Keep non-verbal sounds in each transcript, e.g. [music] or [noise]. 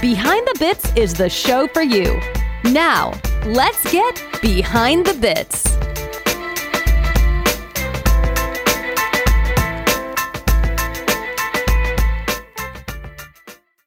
Behind the Bits is the show for you. Now, let's get behind the bits.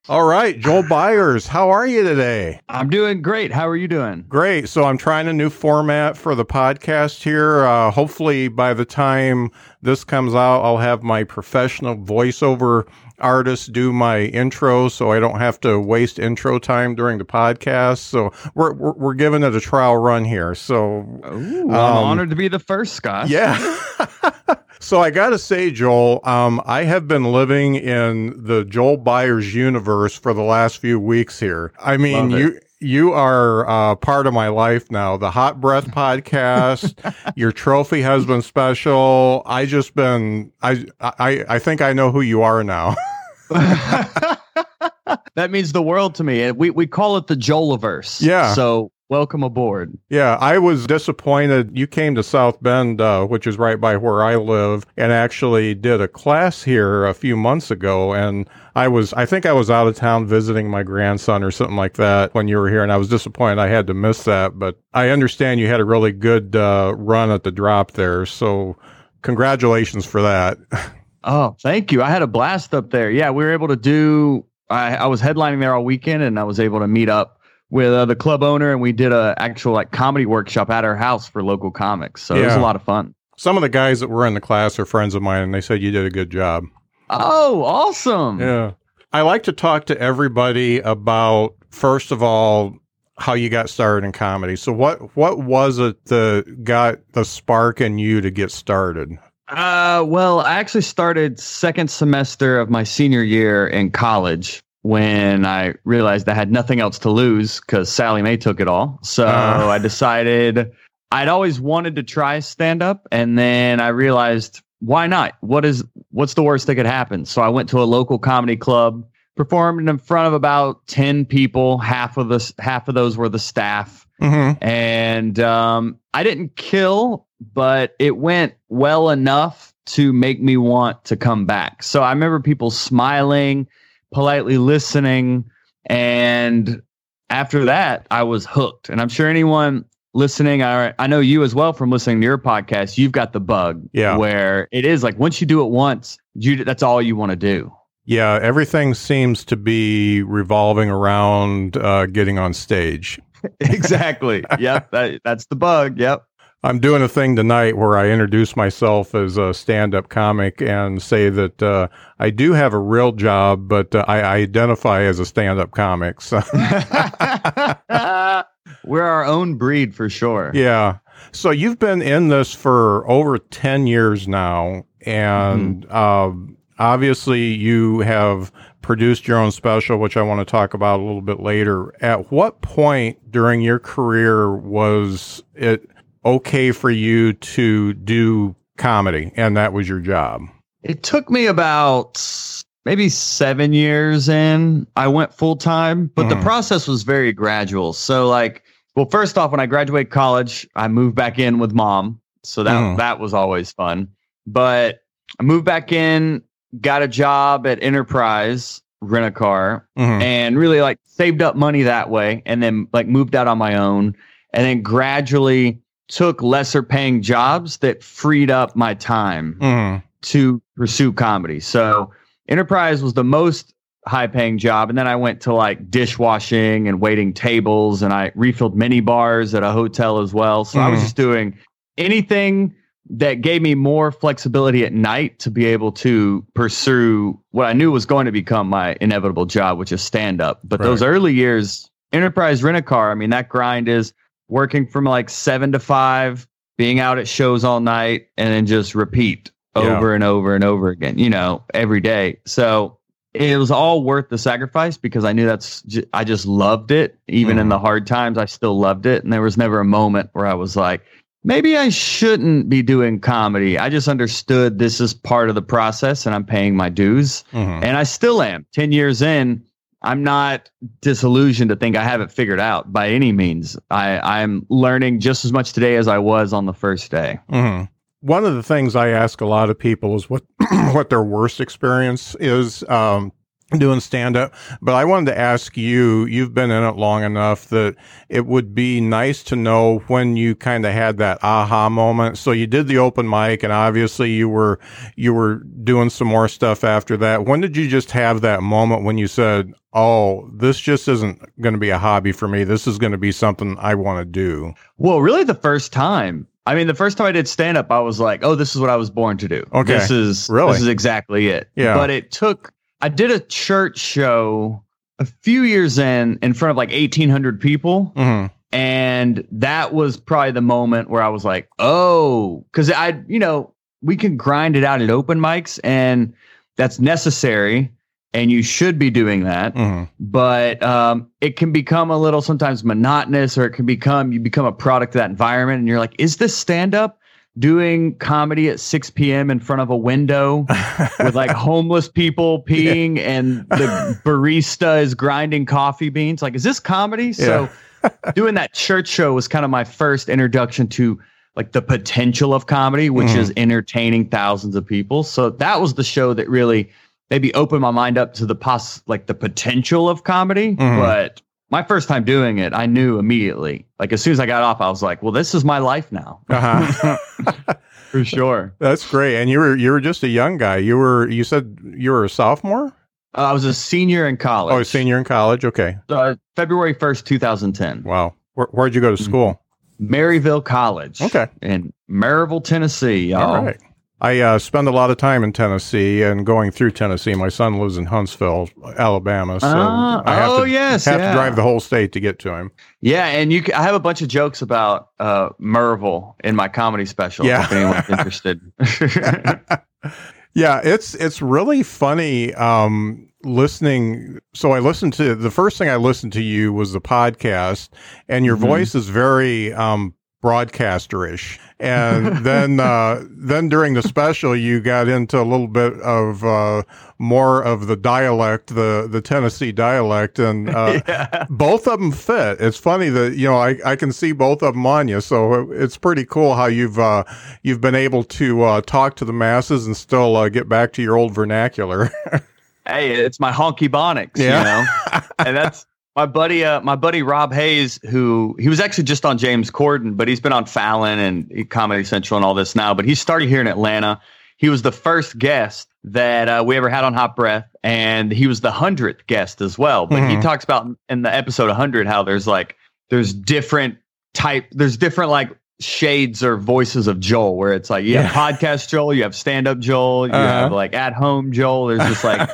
All right, Joel Byars, how are you today? I'm doing great. How are you doing? Great. So I'm trying a new format for the podcast here. Uh, hopefully, by the time this comes out, I'll have my professional voiceover artist do my intro so I don't have to waste intro time during the podcast. So we're, we're, we're giving it a trial run here. So Ooh, I'm um, honored to be the first, Scott. Yeah. [laughs] So I got to say, Joel, um, I have been living in the Joel Byars universe for the last few weeks here. I mean, you you are uh, part of my life now. The Hot Breath [laughs] podcast, your trophy husband special. I just been I I I think I know who you are now. [laughs] [laughs] that means the world to me. We we call it the Joeliverse. Yeah. So welcome aboard. Yeah, I was disappointed. You came to South Bend, uh, which is right by where I live, and actually did a class here a few months ago. And I was, I think I was out of town visiting my grandson or something like that when you were here, and I was disappointed I had to miss that. But I understand you had a really good uh, run at the drop there, so congratulations for that. [laughs] Oh, thank you. I had a blast up there. Yeah, we were able to do. I, I was headlining there all weekend, and I was able to meet up with uh, the club owner, and we did a actual like comedy workshop at our house for local comics. So yeah. it was a lot of fun. Some of the guys that were in the class are friends of mine, and they said you did a good job. Oh, awesome! Yeah, I like to talk to everybody about first of all how you got started in comedy. So what what was it that got the spark in you to get started? Uh, well, I actually started second semester of my senior year in college when I realized I had nothing else to lose because Sallie Mae took it all. So uh. I decided I'd always wanted to try stand up, and then I realized why not? What is what's the worst that could happen? So I went to a local comedy club, performed in front of about ten people. Half of the half of those were the staff, mm-hmm. and um, I didn't kill but it went well enough to make me want to come back. So I remember people smiling, politely listening, and after that, I was hooked. And I'm sure anyone listening, I, I know you as well from listening to your podcast, you've got the bug yeah. where it is like once you do it once, you that's all you want to do. Yeah, everything seems to be revolving around uh, getting on stage. [laughs] exactly. yep, that, that's the bug. Yep. I'm doing a thing tonight where I introduce myself as a stand up comic and say that uh, I do have a real job, but uh, I, identify as a stand up comic. So. [laughs] We're our own breed for sure. Yeah. So you've been in this for over 10 years now. And mm-hmm. uh, obviously, you have produced your own special, which I want to talk about a little bit later. At what point during your career was it okay for you to do comedy and that was your job? It took me about maybe seven years in. I went full time, but mm. the process was very gradual. So, like, well, first off, when I graduated college, I moved back in with mom. So that mm. that was always fun. But I moved back in, got a job at Enterprise, rent a car, mm-hmm. and really like saved up money that way, and then like moved out on my own, and then gradually took lesser paying jobs that freed up my time mm-hmm. to pursue comedy. So enterprise was the most high paying job. And then I went to like dishwashing and waiting tables and I refilled mini bars at a hotel as well. So mm-hmm. I was mm-hmm. just doing anything that gave me more flexibility at night to be able to pursue what I knew was going to become my inevitable job, which is stand up. But right. those early years, enterprise rent a car, I mean, that grind is working from like seven to five, being out at shows all night, and then just repeat over yeah. and over and over again, you know, every day. So it was all worth the sacrifice because I knew that's j- I just loved it. Even in Mhm. the hard times, I still loved it, and there was never a moment where I was like, maybe I shouldn't be doing comedy. I just understood this is part of the process, and I'm paying my dues, Mhm. and I still am. Ten years in, I'm not disillusioned to think I have it figured out by any means. I I'm learning just as much today as I was on the first day. hmm One of the things I ask a lot of people is what [clears throat] what their worst experience is um, doing stand up. But I wanted to ask you. You've been in it long enough that it would be nice to know when you kind of had that aha moment. So you did the open mic, and obviously you were you were doing some more stuff after that. When did you just have that moment when you said, "Oh, this just isn't going to be a hobby for me. This is going to be something I want to do." Well, really, the first time. I mean, the first time I did stand up, I was like, "Oh, this is what I was born to do. Okay. This is Really? this is exactly it." Yeah. But it took. I did a church show a few years in, in front of like eighteen hundred people, hmm and that was probably the moment where I was like, "Oh," because I, you know, we can grind it out at open mics, and that's necessary, and you should be doing that. Hmm but um, it can become a little sometimes monotonous or it can become you become a product of that environment and you're like is this stand up doing comedy at 6 p.m in front of a window [laughs] with like homeless people peeing and the [laughs] barista is grinding coffee beans. Like is this comedy? So [laughs] doing that church show was kind of my first introduction to like the potential of comedy which Mhm. is entertaining thousands of people. So that was the show that really maybe opened my mind up to the poss like the potential of comedy Mhm. but my first time doing it i knew immediately like as soon as i got off i was like well this is my life now Uh-huh. [laughs] [laughs] for sure That's great. And you were you were just a young guy. You were you said you were a sophomore? uh, i was a senior in college Oh, a senior in college. Okay. uh, february 1st 2010 Wow. Where, where'd you go to school? maryville college Okay. in maryville tennessee y'all All right. I uh, spend a lot of time in Tennessee and going through Tennessee. My son lives in Huntsville, Alabama, so Ah, I have oh to yes have yeah. to drive the whole state to get to him. Yeah, and you, I have a bunch of jokes about uh, Maryville in my comedy special. Yeah. if anyone's interested. [laughs] Yeah, it's it's really funny um listening so I listened to the first thing I listened to you was the podcast and your Mhm. voice is very um broadcasterish. And [laughs] then uh then during the special you got into a little bit of uh more of the dialect, the the Tennessee dialect and [laughs] uh yeah. both of them fit. It's funny that you know I, I can see both of them on you, so it's pretty cool how you've uh, you've been able to uh, talk to the masses and still uh, get back to your old vernacular. [laughs] Hey, it's my honky bonics, Yeah. you know, and that's my buddy. Uh, my buddy Rob Haze, who he was actually just on James Corden, but he's been on Fallon and Comedy Central and all this now. But he started here in Atlanta. He was the first guest that uh, we ever had on Hot Breath, and he was the hundredth guest as well. But he Mhm. talks about in the episode 100 how there's like there's different type, there's different like shades or voices of Joel, where it's like you have podcast Joel, you have stand up Joel, you Uh-huh. have like at home Joel. There's just like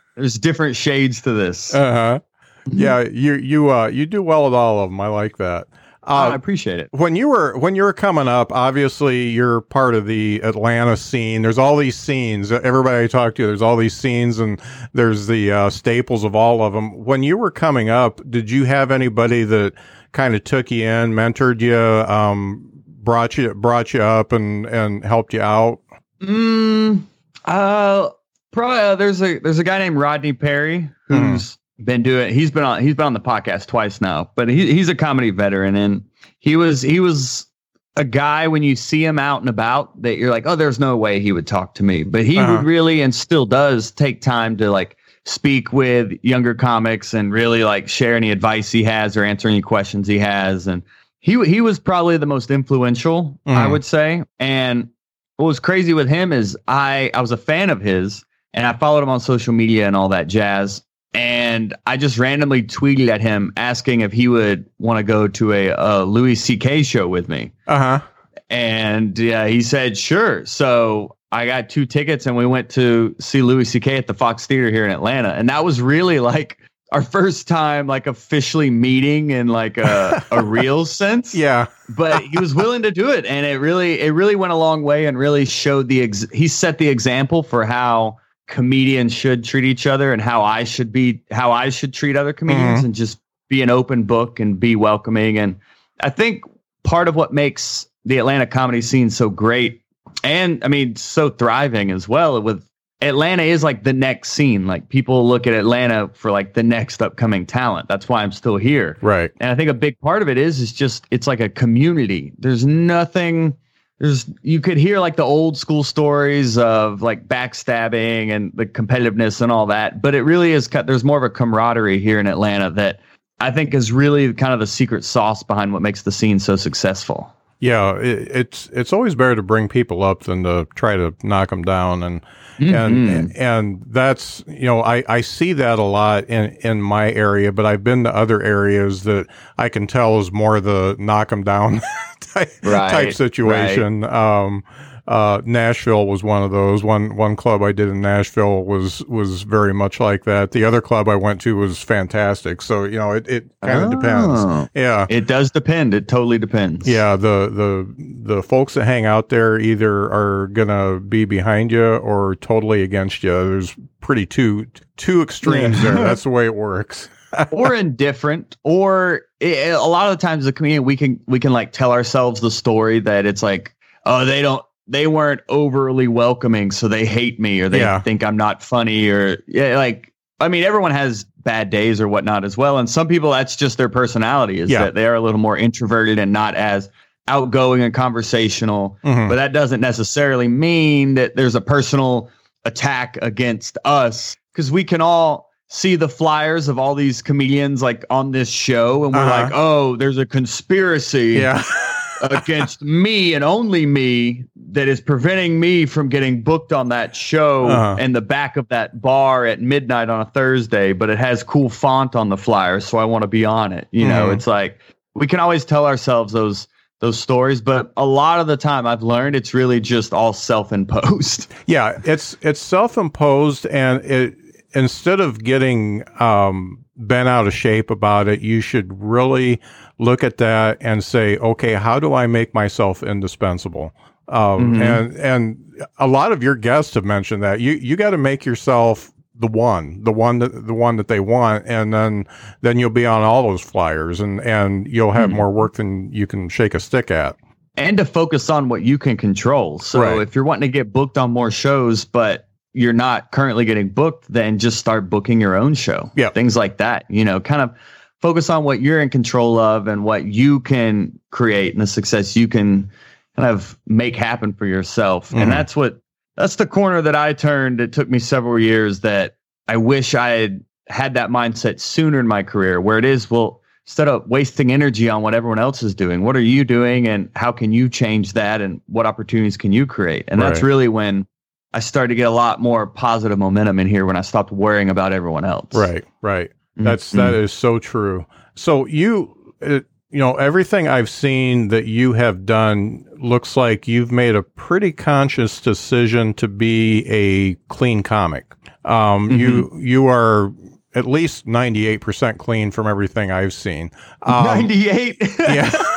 [laughs] there's different shades to this. uh huh. [laughs] Yeah, you you uh you do well at all of them. I like that. Oh, I Uh, appreciate it. when you were when you were coming up, obviously you're part of the Atlanta scene. There's all these scenes. Everybody I talk to, there's all these scenes, and there's the uh, staples of all of them. When you were coming up, did you have anybody that kind of took you in, mentored you, um, brought you brought you up, and and helped you out? Mm, uh, probably uh, there's a there's a guy named Rodney Perry who's been doing. He's been on he's been on the podcast twice now, but he, he's a comedy veteran, and he was he was a guy when you see him out and about that you're like, oh, there's no way he would talk to me, but he Uh-huh. would really and still does take time to like speak with younger comics and really like share any advice he has or answer any questions he has and he he was probably the most influential I Mhm. would say and what was crazy with him is I I was a fan of his and I followed him on social media and all that jazz and I just randomly tweeted at him asking if he would want to go to a, a Louis C.K. show with me Uh huh. and yeah, he said sure. So I got two tickets and we went to see Louis C.K. at the Fox Theater here in Atlanta, and that was really like our first time like officially meeting in like a, a [laughs] real sense. Yeah. But he was willing to do it, and it really it really went a long way and really showed the ex- he set the example for how comedians should treat each other and how I should be how I should treat other comedians Mhm. and just be an open book and be welcoming and I think part of what makes the Atlanta comedy scene so great and I mean so thriving as well with Atlanta is like the next scene like people look at Atlanta for like the next upcoming talent that's why I'm still here Right. and I think a big part of it is is just it's like a community. There's nothing there's you could hear like the old school stories of like backstabbing and the competitiveness and all that, but it really is cut there's more of a camaraderie here in Atlanta that I think is really kind of the secret sauce behind what makes the scene so successful. Yeah, it, it's it's always better to bring people up than to try to knock them down, and Mm-hmm. and and that's you know I I see that a lot in in my area, but I've been to other areas that I can tell is more the knock them down [laughs] type, Right, type situation. Um, uh, Nashville was one of those. One one club I did in Nashville was was very much like that. The other club I went to was fantastic. So you know it it kind of Oh. depends. Yeah. It does depend. It totally depends. Yeah, the the the folks that hang out there either are gonna be behind you or totally against you. There's pretty two two extremes Yeah. there. [laughs] That's the way it works. [laughs] or indifferent or it, a lot of the times the comedian we can we can like tell ourselves the story that it's like oh they don't they weren't overly welcoming so they hate me or they Yeah. think i'm not funny or yeah like i mean everyone has bad days or whatnot as well and some people that's just their personality is Yeah. that they are a little more introverted and not as outgoing and conversational Mhm. but that doesn't necessarily mean that there's a personal attack against us because we can all see the flyers of all these comedians like on this show and we're Uh-huh. like oh there's a conspiracy Yeah. [laughs] against me and only me that is preventing me from getting booked on that show Uh-huh. in the back of that bar at midnight on a Thursday, but it has cool font on the flyer, so I want to be on it. You know, Mhm. it's like we can always tell ourselves those those stories, but a lot of the time I've learned it's really just all self-imposed. [laughs] yeah, it's it's self-imposed and it instead of getting um bent out of shape about it, you should really look at that and say, okay, how do I make myself indispensable? Um, Mhm. and and a lot of your guests have mentioned that you you got to make yourself the one, the one that the one that they want, and then then you'll be on all those flyers, and and you'll have Mhm. more work than you can shake a stick at. and to focus on what you can control. So Right. if you're wanting to get booked on more shows, but you're not currently getting booked, then just start booking your own show. Yeah. Things like that. You know, kind of focus on what you're in control of and what you can create and the success you can kind of make happen for yourself. Mhm. And that's what that's the corner that I turned. It took me several years that I wish I had had that mindset sooner in my career where it is, well, instead of wasting energy on what everyone else is doing, what are you doing and how can you change that and what opportunities can you create? And that's really when I started to get a lot more positive momentum in here when I stopped worrying about everyone else. Right, right. Mhm. That's that is so true. So you, it, you know, everything I've seen that you have done looks like you've made a pretty conscious decision to be a clean comic. Um, You you are at least ninety eight percent clean from everything I've seen. Um, [laughs] 98. yeah. [laughs]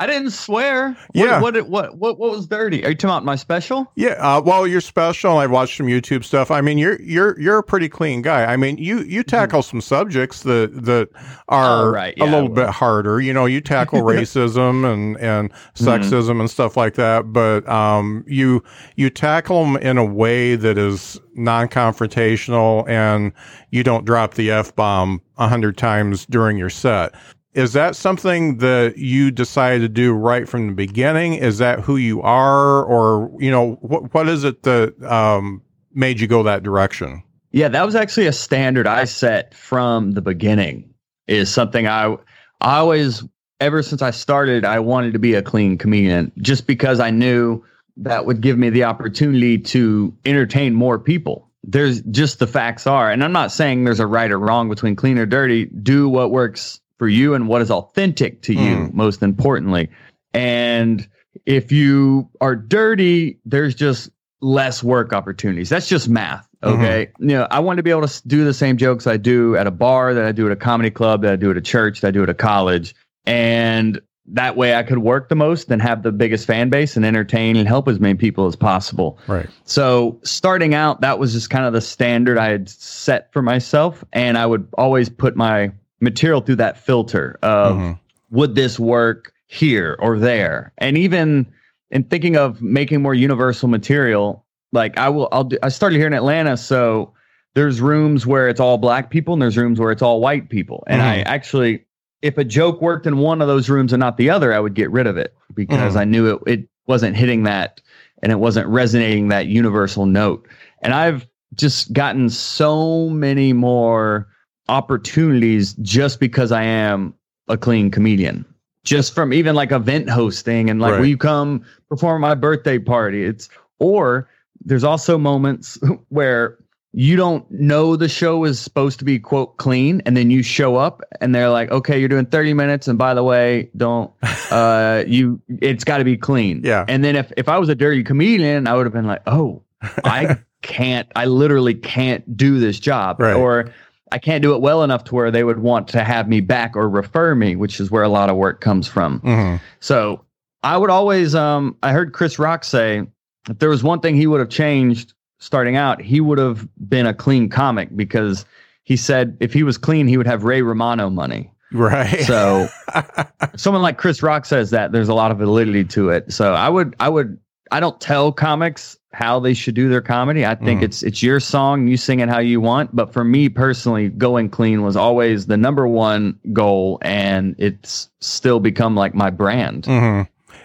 I didn't swear. Yeah. What, what what what what was dirty? Are you talking about my special? Yeah, uh, well, you're special. I watched some YouTube stuff. I mean, you're you're you're a pretty clean guy. I mean, you you tackle some subjects that that are Mm-hmm. Oh, right. a little bit harder. You know, you tackle [laughs] racism and and sexism and stuff like that. But um, you you tackle them in a way that is non-confrontational, and you don't drop the f bomb a hundred times during your set. Is that something that you decided to do right from the beginning? Is that who you are, or you know, what what is it that um, made you go that direction? Yeah, that was actually a standard I set from the beginning. Is something I I always ever since I started I wanted to be a clean comedian just because I knew that would give me the opportunity to entertain more people. There's just the facts are, and I'm not saying there's a right or wrong between clean or dirty. Do what works for you and what is authentic to you, Mm. most importantly. And if you are dirty, there's just less work opportunities. That's just math. Okay. You know, I want to be able to do the same jokes I do at a bar, that I do at a comedy club, that I do at a church, that I do at a college. And that way I could work the most and have the biggest fan base and entertain and help as many people as possible. Right. So starting out, that was just kind of the standard I had set for myself. And I would always put my material through that filter of Mhm. would this work here or there? And even in thinking of making more universal material, like I will, I'll do, I started here in Atlanta. So there's rooms where it's all black people and there's rooms where it's all white people. And I actually, if a joke worked in one of those rooms and not the other, I would get rid of it because Mhm. I knew it, it wasn't hitting that and it wasn't resonating that universal note. And I've just gotten so many more opportunities just because I am a clean comedian. Just from even like event hosting and like, Right. will you come perform at my birthday party? It's or there's also moments [laughs] where you don't know the show is supposed to be quote clean and then you show up and they're like okay you're doing 30 minutes and by the way don't [laughs] uh you it's got to be clean Yeah. and then if if i was a dirty comedian i would have been like oh i [laughs] can't i literally can't do this job Right. or i can't do it well enough to where they would want to have me back or refer me which is where a lot of work comes from Mhm. so I would always, um, I heard Chris Rock say if there was one thing he would have changed starting out, he would have been a clean comic because he said if he was clean, he would have Ray Romano money. Right. So [laughs] someone like Chris Rock says that there's a lot of validity to it. So I would, I would, I don't tell comics how they should do their comedy. I think Mhm. it's it's your song, you sing it how you want. But for me personally, going clean was always the number one goal, and it's still become like my brand. hmm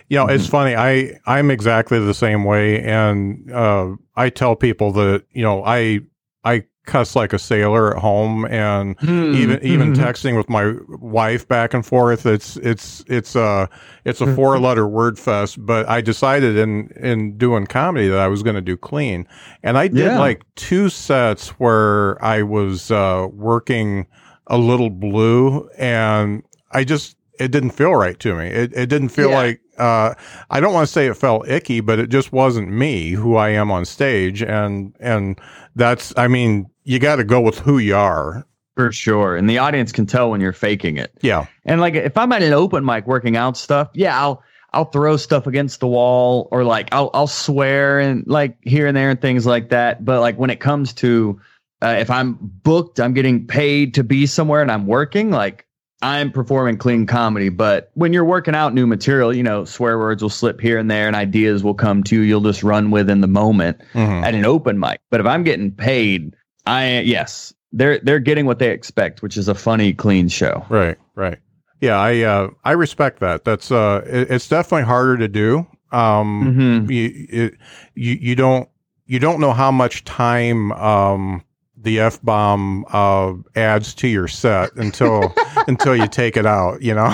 You know, it's funny. I I'm exactly the same way, and uh, I tell people that you know I I cuss like a sailor at home, and hmm. even even mm-hmm. texting with my wife back and forth. It's it's it's a it's a mm-hmm. four letter word fest. But I decided in in doing comedy that I was going to do clean, and I did Yeah. like two sets where I was uh, working a little blue, and I just it didn't feel right to me. It it didn't feel Yeah. like uh, I don't want to say it felt icky, but it just wasn't me who I am on stage, and and that's I mean you got to go with who you are. for sure, and the audience can tell when you're faking it. Yeah, And like if I'm at an open mic working out stuff, yeah, I'll I'll throw stuff against the wall or like I'll I'll swear and like here and there and things like that. But like when it comes to uh, if I'm booked, I'm getting paid to be somewhere and I'm working, like I'm performing clean comedy. But when you're working out new material, you know, swear words will slip here and there and ideas will come to you. You'll just run with in the moment Mhm. at an open mic. But if I'm getting paid, I yes, they're they're getting what they expect, which is a funny, clean show. right, right. Yeah, I uh, I respect that. That's uh, it, it's definitely harder to do. Um, Mm-hmm. you, it, you you don't you don't know how much time um the f bomb uh adds to your set until [laughs] until you take it out. You know.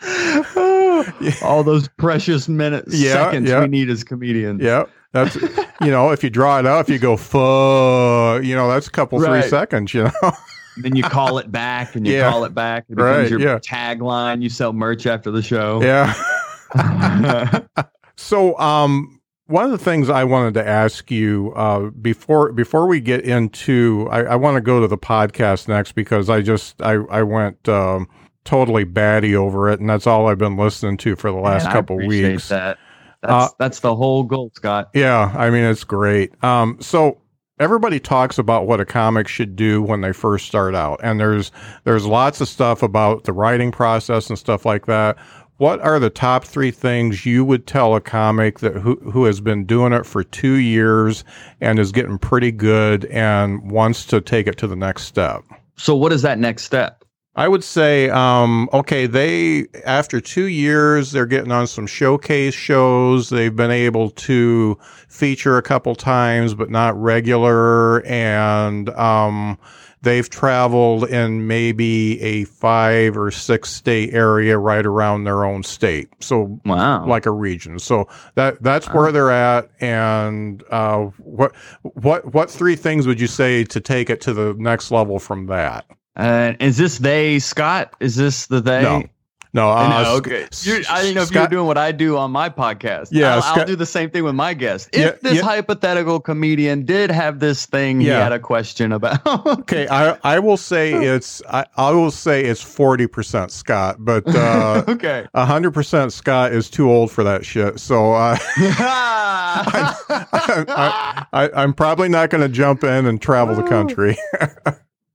[laughs] All those precious minutes, Yeah, seconds yeah. we need as comedians. Yeah, that's [laughs] you know, if you draw it out, if you go fuh, you know, that's a couple Right. three seconds, you know. Then you call it back and you Yeah. call it back. It becomes Right, your yeah. tagline. You sell merch after the show. yeah. So, um, one of the things I wanted to ask you uh, before before we get into, I, I want to go to the podcast next because I just I I went um, totally batty over it, and that's all I've been listening to for the last Man, couple weeks. That. That's, Uh, that's the whole goal, Scott. Yeah, I mean it's great. Um, so everybody talks about what a comic should do when they first start out, and there's there's lots of stuff about the writing process and stuff like that. What are the top three things you would tell a comic that who who has been doing it for two years and is getting pretty good and wants to take it to the next step? So, what is that next step? I would say, um, okay, they after two years, they're getting on some showcase shows. They've been able to feature a couple times, but not regular, and um, they've traveled in maybe a five or six state area right around their own state. So Wow. like a region. So that that's where they're at. And uh, what what what three things would you say to take it to the next level from that? Uh, is this they, Scott? Is this the they? No. No, [laughs] uh, no, okay. You're, I didn't know if you were doing what I do on my podcast. Yeah, I'll, Scott, I'll do the same thing with my guests. If Yeah, this yeah. hypothetical comedian did have this thing he had a question about, [laughs] okay, I I will say it's I, I will say it's forty percent Scott, but uh, [laughs] okay. hundred percent Scott is too old for that shit. So uh, I, I, I'm probably not going to jump in and travel the country.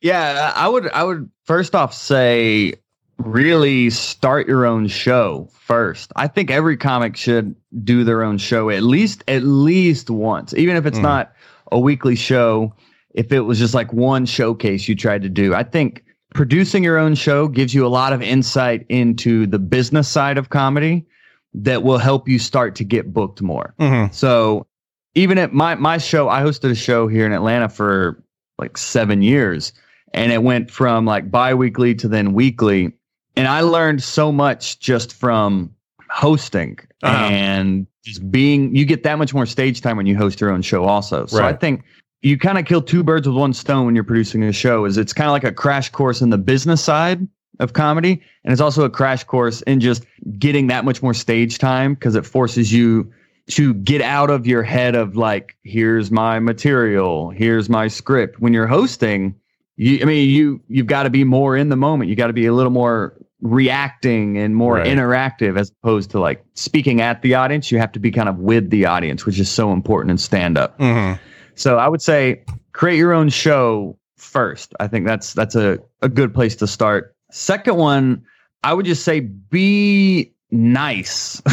Yeah, I would I would first off say really start your own show first. I think every comic should do their own show at least at least once. Even if it's Mm. not a weekly show, if it was just like one showcase you tried to do. I think producing your own show gives you a lot of insight into the business side of comedy that will help you start to get booked more. Mhm. So even at my my show, I hosted a show here in Atlanta for like seven years, and it went from like biweekly to then weekly, and I learned so much just from hosting Uh-huh. and just being. You get that much more stage time when you host your own show, also. So I think you kind of kill two birds with one stone when you're producing a show. Is it's kind of like a crash course in the business side of comedy, and it's also a crash course in just getting that much more stage time because it forces you to get out of your head of like, here's my material, here's my script. When you're hosting, you, I mean, you you've got to be more in the moment. You got to be a little more reacting and more Right. interactive as opposed to like speaking at the audience. You have to be kind of with the audience, which is so important in stand up. Mhm. So I would say create your own show first. I think that's that's a, a good place to start. Second one, I would just say be nice. [laughs]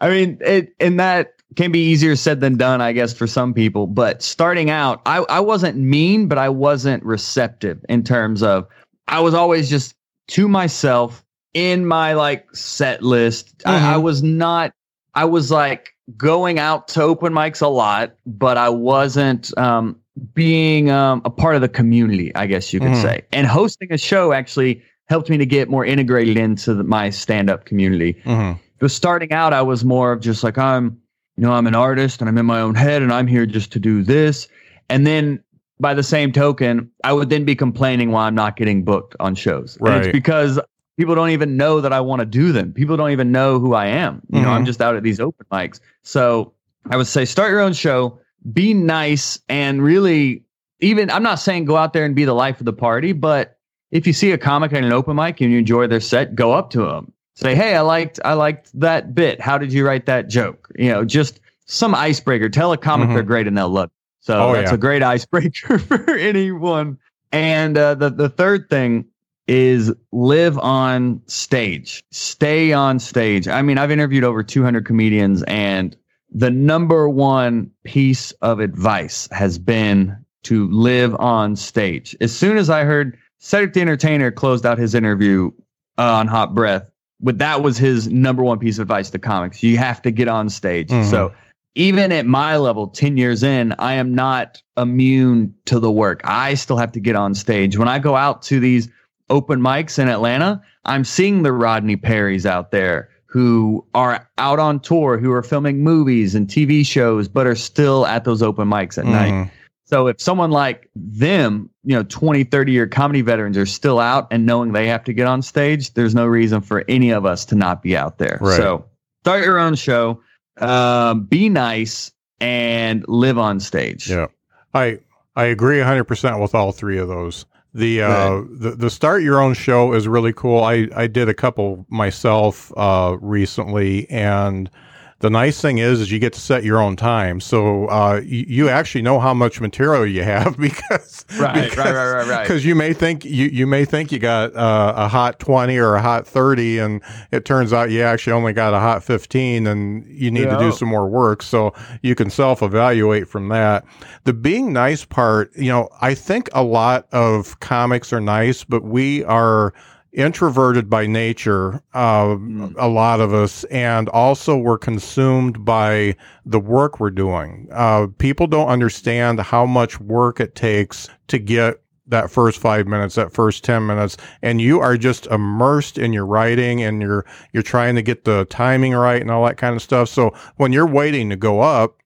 I mean, it and that can be easier said than done, I guess, for some people. But starting out, I, I wasn't mean, but I wasn't receptive in terms of I was always just to myself in my like set list. I, I Mhm. was not I was like going out to open mics a lot, but I wasn't um, being um, a part of the community, I guess you could Mhm. say. And hosting a show actually helped me to get more integrated into the, my stand up community. Mhm. But starting out, I was more of just like, I'm, you know, I'm an artist and I'm in my own head and I'm here just to do this. And then by the same token, I would then be complaining why I'm not getting booked on shows. And Right. it's because people don't even know that I want to do them. People don't even know who I am. You know, Mhm. I'm just out at these open mics. So I would say start your own show, be nice, and really even I'm not saying go out there and be the life of the party, but if you see a comic at an open mic and you enjoy their set, go up to them. Say, hey, I liked I liked that bit. How did you write that joke? You know, just some icebreaker. Tell a comic Mhm. they're great and they'll love it. So Oh, that's yeah. a great icebreaker [laughs] for anyone. And uh, the the third thing is live on stage. Stay on stage. I mean, I've interviewed over 200 comedians and the number one piece of advice has been to live on stage. As soon as I heard Cedric the Entertainer closed out his interview uh, on Hot Breath, but that was his number one piece of advice to comics. You have to get on stage. Mhm. So even at my level, 10 years in, I am not immune to the work. I still have to get on stage. When I go out to these open mics in Atlanta, I'm seeing the Rodney Perrys out there who are out on tour, who are filming movies and TV shows, but are still at those open mics at night. Mhm. So if someone like them, you know, 20, 30 year comedy veterans are still out and knowing they have to get on stage, there's no reason for any of us to not be out there. Right. So start your own show, um, be nice, and live on stage. Yeah, I I agree 100% with all three of those. The uh the, the start your own show is really cool. I I did a couple myself uh recently and the nice thing is is you get to set your own time. So uh you, you actually know how much material you have [laughs] because Right, right, right, right, right. Cuz you may think you you may think you got uh, a hot 20 or a hot 30 and it turns out you actually only got a hot 15 and you need to do some more work. So you can self evaluate from that. The being nice part, you know, I think a lot of comics are nice, but we are introverted by nature, uh, a lot of us, and also we're consumed by the work we're doing. Uh, people don't understand how much work it takes to get that first five minutes, that first 10 minutes, and you are just immersed in your writing and you're, you're trying to get the timing right and all that kind of stuff. So when you're waiting to go up,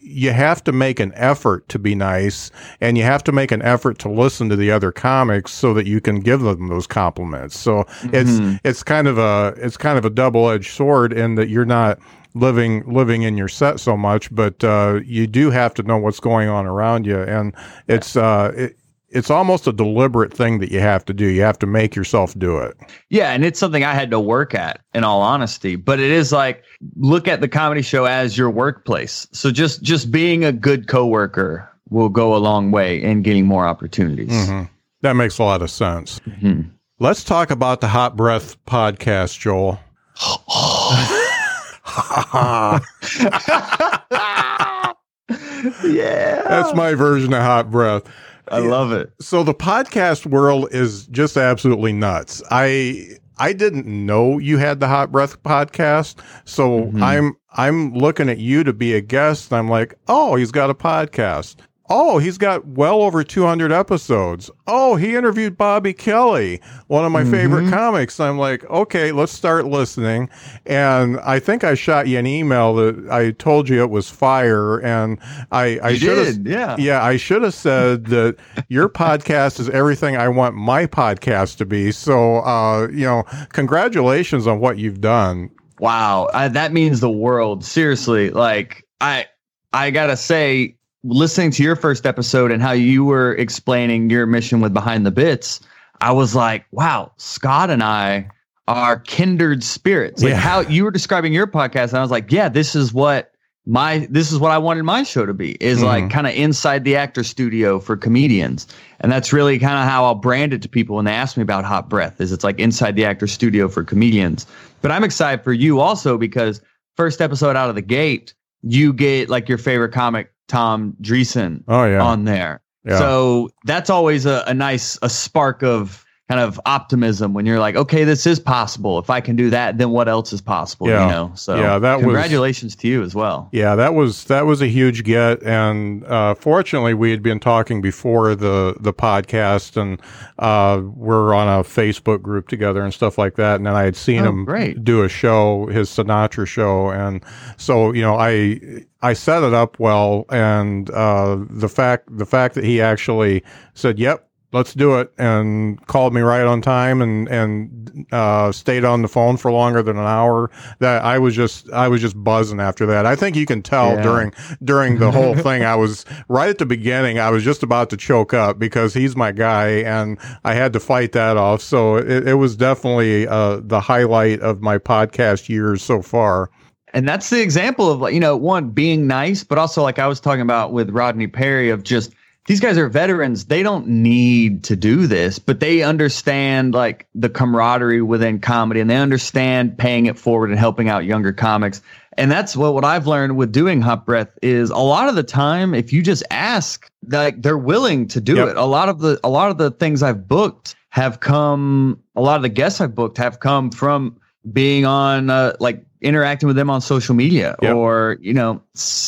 you have to make an effort to be nice and you have to make an effort to listen to the other comics so that you can give them those compliments. So it's it's kind of a it's kind of a double-edged sword in that you're not living living in your set so much, but uh, you do have to know what's going on around you, and it's uh, it, it's almost a deliberate thing that you have to do. You have to make yourself do it. Yeah, and it's something I had to work at in all honesty, but it is like look at the comedy show as your workplace. So just just being a good coworker will go a long way in getting more opportunities. Mm-hmm. That makes a lot of sense. Mm-hmm. Let's talk about the Hot Breath podcast, Joel. [laughs] [laughs] [laughs] yeah. That's my version of hot breath. I love it. So the podcast world is just absolutely nuts. I I didn't know you had the Hot Breath podcast, so mm-hmm. I'm I'm looking at you to be a guest. I'm like, oh, he's got a podcast. Oh, he's got well over 200 episodes. Oh, he interviewed Bobby Kelly, one of my mm-hmm. favorite comics. I'm like, okay, let's start listening. And I think I shot you an email that I told you it was fire. And I, I should have, yeah, yeah, I should have said that your podcast is everything I want my podcast to be. So, uh, you know, congratulations on what you've done. Wow, I, that means the world. Seriously, like I, I gotta say, listening to your first episode and how you were explaining your mission with Behind the Bits, I was like, wow, Scott and I are kindred spirits. Like yeah. how you were describing your podcast, and I was like, yeah, this is what my this is what I wanted my show to be is mm-hmm. like kind of inside the actor studio for comedians. And that's really kind of how I'll brand it to people when they ask me about Hot Breath is it's like inside the actor studio for comedians. But I'm excited for you also because first episode out of the gate, you get like your favorite comic Tom Dreesen oh, yeah. on there. Yeah. So that's always a, a nice a spark of kind of optimism when you're like, okay, this is possible. If I can do that, then what else is possible? Yeah. You know. So yeah, that congratulations was, to you as well. Yeah, that was that was a huge get, and uh, fortunately, we had been talking before the the podcast, and uh, we're on a Facebook group together and stuff like that. And then I had seen oh, him great. do a show, his Sinatra show, and so you know, I I set it up well, and uh, the fact the fact that he actually said, "Yep, let's do it and called me right on time and and uh, stayed on the phone for longer than an hour. That i was just i was just buzzing after that. I think you can tell yeah. during during the whole [laughs] thing i was right at the beginning i was just about to choke up because he's my guy and i had to fight that off. So it, it was definitely uh, the highlight of my podcast years so far. And that's the example of like you know one being nice but also like i was talking about with rodney perry of just these guys are veterans. They don't need to do this, but they understand like the camaraderie within comedy and they understand paying it forward and helping out younger comics. And that's what, what I've learned with doing Hot Breath is a lot of the time, if you just ask, like they're willing to do yep. it. A lot of the, a lot of the things I've booked have come, a lot of the guests I've booked have come from being on, uh, like interacting with them on social media yep. or, you know,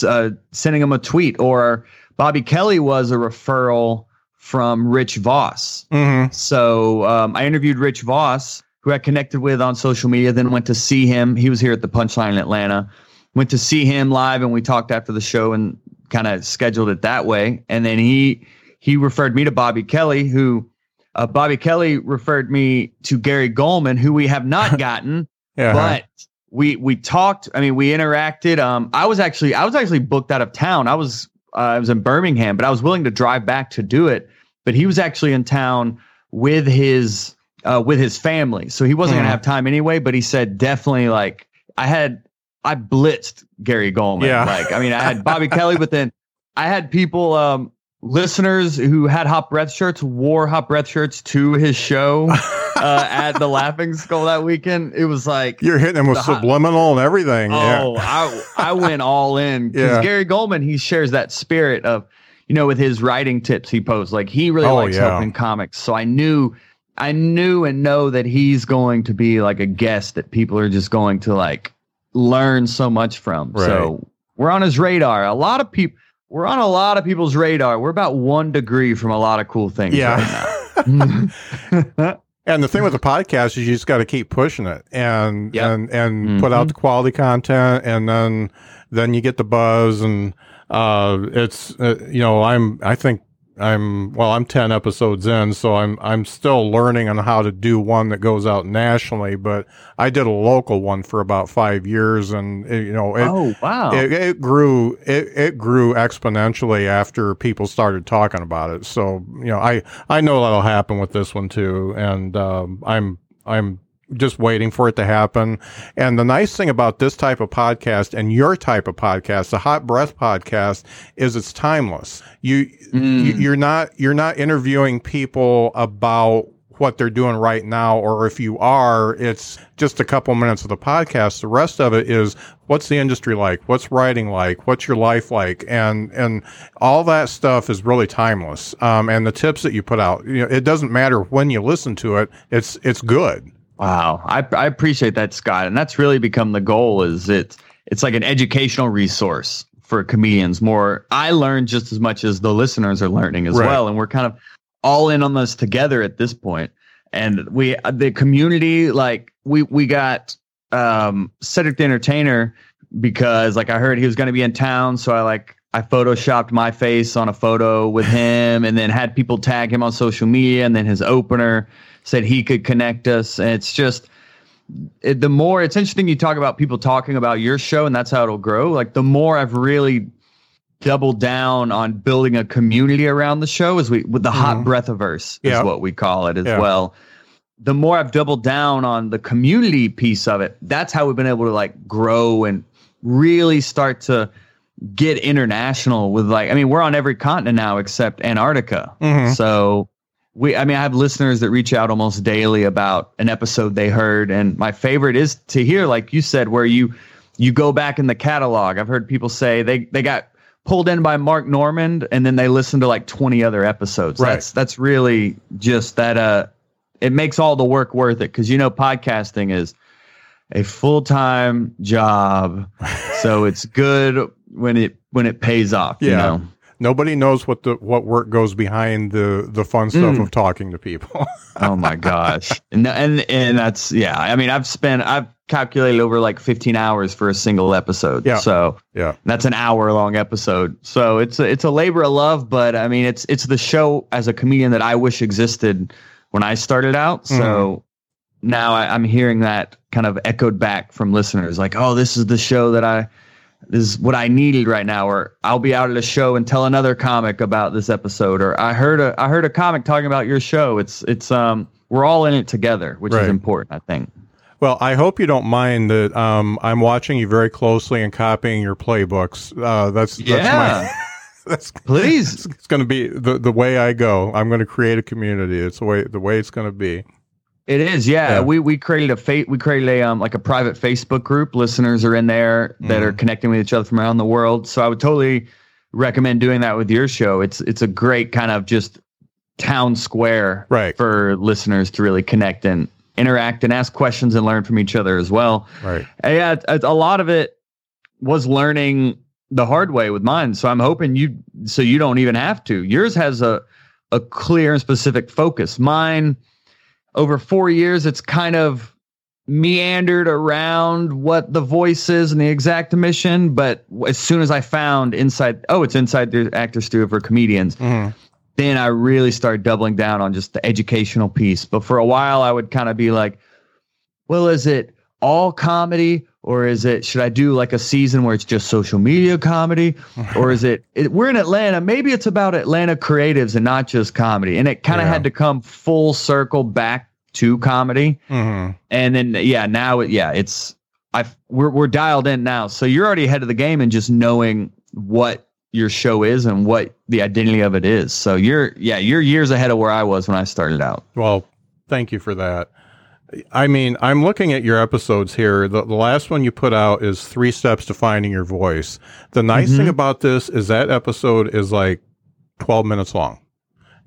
uh, sending them a tweet or, Bobby Kelly was a referral from Rich Voss. Mm-hmm. So um, I interviewed Rich Voss, who I connected with on social media, then went to see him. He was here at the Punchline in Atlanta. Went to see him live, and we talked after the show and kind of scheduled it that way. And then he he referred me to Bobby Kelly, who uh, Bobby Kelly referred me to Gary Gulman, who we have not [laughs] gotten, yeah. but we we talked. I mean, we interacted. Um, I was actually I was actually booked out of town. I was uh, I was in Birmingham, but I was willing to drive back to do it. But he was actually in town with his uh, with his family, so he wasn't mm. gonna hmm. have time anyway. But he said definitely like I had I blitzed Gary Gulman. Yeah. Like I mean I had [laughs] Bobby Kelly, but then I had people um, listeners who had hot breath shirts wore hot breath shirts to his show [laughs] uh, at the Laughing Skull that weekend. It was like you're hitting him with the subliminal hot, and everything. Oh, yeah. I I went all in because yeah. Gary Gulman he shares that spirit of you know with his writing tips he posts like he really oh, likes yeah. helping comics. So I knew. I knew and know that he's going to be like a guest that people are just going to like learn so much from. Right. So we're on his radar. A lot of people we're on a lot of people's radar. We're about one degree from a lot of cool things. Yeah. Right [laughs] and the thing with the podcast is you just got to keep pushing it and yep. and and mm-hmm. put out the quality content, and then then you get the buzz and uh, it's uh, you know I'm I think I'm well I'm 10 episodes in so I'm I'm still learning on how to do one that goes out nationally but I did a local one for about 5 years and it, you know it, oh wow. it, it grew it, it grew exponentially after people started talking about it. So you know I I know that'll happen with this one too and um, I'm I'm just waiting for it to happen. And the nice thing about this type of podcast and your type of podcast, the Hot Breath podcast, is it's timeless. You, mm. you are not you're not interviewing people about what they're doing right now, or if you are, it's just a couple minutes of the podcast. The rest of it is what's the industry like? What's writing like? What's your life like? And and all that stuff is really timeless. Um, and the tips that you put out, you know, it doesn't matter when you listen to it. It's it's good. Wow, I I appreciate that, Scott, and that's really become the goal. Is it? It's like an educational resource for comedians. More, I learn just as much as the listeners are learning as right. well, and we're kind of all in on this together at this point. And we, the community, like we we got um Cedric the Entertainer because like I heard he was going to be in town, so I like I photoshopped my face on a photo with him, and then had people tag him on social media, and then his opener said he could connect us. And it's just it, the more it's interesting you talk about people talking about your show and that's how it'll grow. Like the more I've really doubled down on building a community around the show is we with the mm-hmm. hot breathiverse is what we call it as yeah. well. The more I've doubled down on the community piece of it, that's how we've been able to like grow and really start to get international with like I mean we're on every continent now except Antarctica. Mm-hmm. So we i mean i have listeners that reach out almost daily about an episode they heard and my favorite is to hear like you said where you you go back in the catalog i've heard people say they they got pulled in by mark normand and then they listen to like 20 other episodes right. that's that's really just that uh it makes all the work worth it because you know podcasting is a full-time job [laughs] so it's good when it when it pays off yeah. you know nobody knows what the what work goes behind the the fun stuff mm. of talking to people. [laughs] oh my gosh. And, and and that's yeah. I mean, I've spent I've calculated over like 15 hours for a single episode. Yeah. So yeah, that's an hour long episode. So it's a, it's a labor of love, but I mean, it's it's the show as a comedian that I wish existed when I started out. So. Mm. Now I, I'm hearing that kind of echoed back from listeners, like, "Oh, this is the show that I is what I needed right now, or I'll be out at a show and tell another comic about this episode, or I heard a I heard a comic talking about your show. It's it's um we're all in it together, which right. is important, I think. Well, I hope you don't mind that um, I'm watching you very closely and copying your playbooks. Uh, that's yeah. That's my, [laughs] that's please. [laughs] It's going to be the the way I go. I'm going to create a community. It's the way the way it's going to be. It is, yeah. yeah. We we created a fa- we created a um like a private Facebook group. Listeners are in there that mm. are connecting with each other from around the world. So I would totally recommend doing that with your show. It's it's a great kind of just town square right. for listeners to really connect and interact and ask questions and learn from each other as well. Right. And yeah, a lot of it was learning the hard way with mine. So I'm hoping you so you don't even have to. Yours has a a clear and specific focus. Mine over four years, it's kind of meandered around what the voice is and the exact mission. But as soon as I found inside, oh, it's inside the actor studio for comedians. Mm-hmm. Then I really started doubling down on just the educational piece. But for a while, I would kind of be like, well, is it all comedy or is it should i do like a season where it's just social media comedy? [laughs] Or is it, it we're in atlanta. Maybe it's about atlanta creatives and not just comedy. And it kind of yeah. had to come full circle back to comedy. Mm-hmm. and then yeah now it yeah it's i we're, we're dialed in now. So you're already ahead of the game and just knowing what your show is and what the identity of it is. So you're yeah you're years ahead of where i was when i started out. Well thank you for that I mean, I'm looking at your episodes here. The, the, last one you put out is Three Steps to Finding Your Voice. The nice mm-hmm. thing about this is that episode is like 12 minutes long.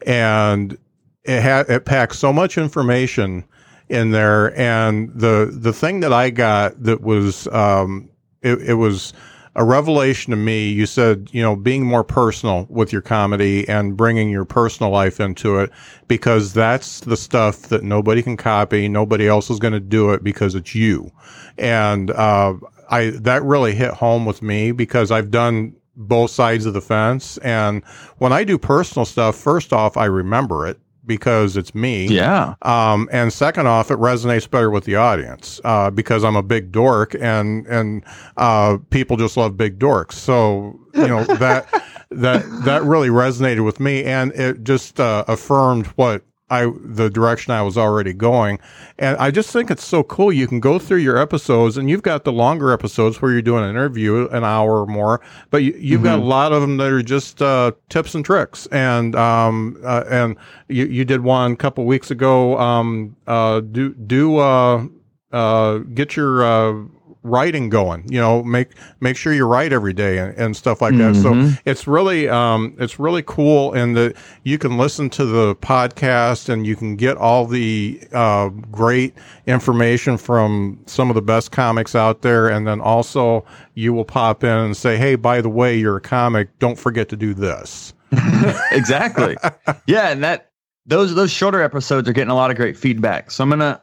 And it ha- it packs so much information in there. And the, the thing that I got that was, um, it, it was, a revelation to me. You said, you know, being more personal with your comedy and bringing your personal life into it because that's the stuff that nobody can copy. Nobody else is going to do it because it's you. And, uh, I, that really hit home with me because I've done both sides of the fence. And when I do personal stuff, first off, I remember it because it's me. Yeah. Um, and second off, it resonates better with the audience uh, because I'm a big dork, and and uh, people just love big dorks. So you know that [laughs] that that really resonated with me, and it just uh, affirmed what I the direction I was already going. And I just think it's so cool. You can go through your episodes, and you've got the longer episodes where you're doing an interview, an hour or more, but you, you've got a lot of them that are just uh, tips and tricks. And um, uh, and you, you did one a couple weeks ago. Um, uh, do do uh, uh, get your uh, writing going. You know, make make sure you write every day and, and stuff like that. So it's really um, it's really cool and that you can listen to the podcast and you can get all the uh, great information from some of the best comics out there, and then also you will pop in and say, "Hey, by the way, you're a comic. Don't forget to do this." [laughs] exactly. [laughs] yeah, and that those those shorter episodes are getting a lot of great feedback. So I'm gonna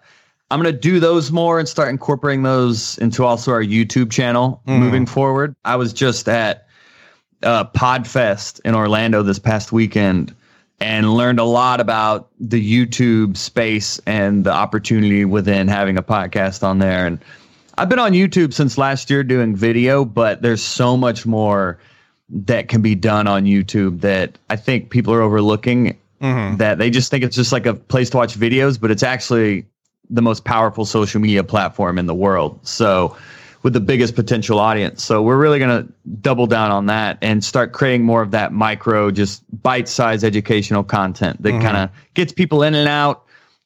I'm gonna do those more and start incorporating those into also our YouTube channel moving forward. I was just at uh, Podfest in Orlando this past weekend and learned a lot about the YouTube space and the opportunity within having a podcast on there. And I've been on YouTube since last year doing video, but there's so much more that can be done on YouTube that I think people are overlooking. That they just think it's just like a place to watch videos, but it's actually the most powerful social media platform in the world. So, with the biggest potential audience. So, we're really going to double down on that and start creating more of that micro, just bite sized educational content that mm-hmm. kind of gets people in and out.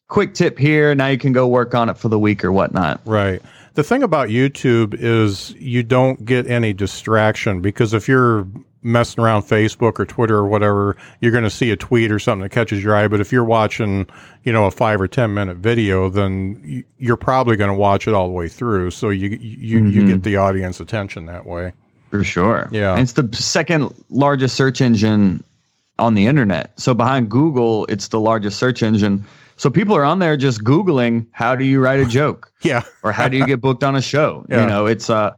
Quick tip here. Now you can go work on it for the week or whatnot. Right. The thing about YouTube is you don't get any distraction because if you're messing around Facebook or Twitter or whatever, you're going to see a tweet or something that catches your eye. But if you're watching, you know, a five or ten minute video, then you're probably going to watch it all the way through. So you you you get the audience attention that way. For sure. Yeah. And it's the second largest search engine on the internet. So behind Google, it's the largest search engine. So people are on there just Googling how do you write a [laughs] joke Yeah. or how do you get booked on a show? [laughs] Yeah. You know, it's uh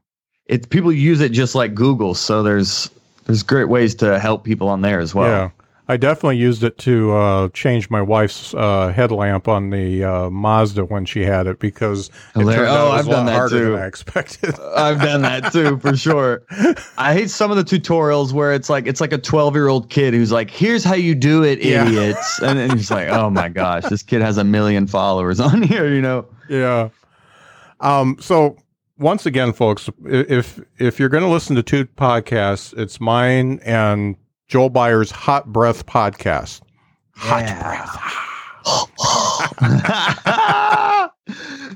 it's people use it just like Google. So there's there's great ways to help people on there as well. Yeah. I definitely used it to uh, change my wife's uh, headlamp on the uh, Mazda when she had it because it turned out Oh, it I've done that too. than I expected. [laughs] I've done that too, for sure. I hate some of the tutorials where it's like it's like a 12 year old kid who's like, "Here's how you do it, Yeah. idiots," and then he's like, "Oh my gosh, this kid has a million followers [laughs] on here," you know. Yeah. Um, so once again, folks, if if you're going to listen to two podcasts, it's mine and Joel Byars' Hot Breath podcast. Hot Breath. [laughs]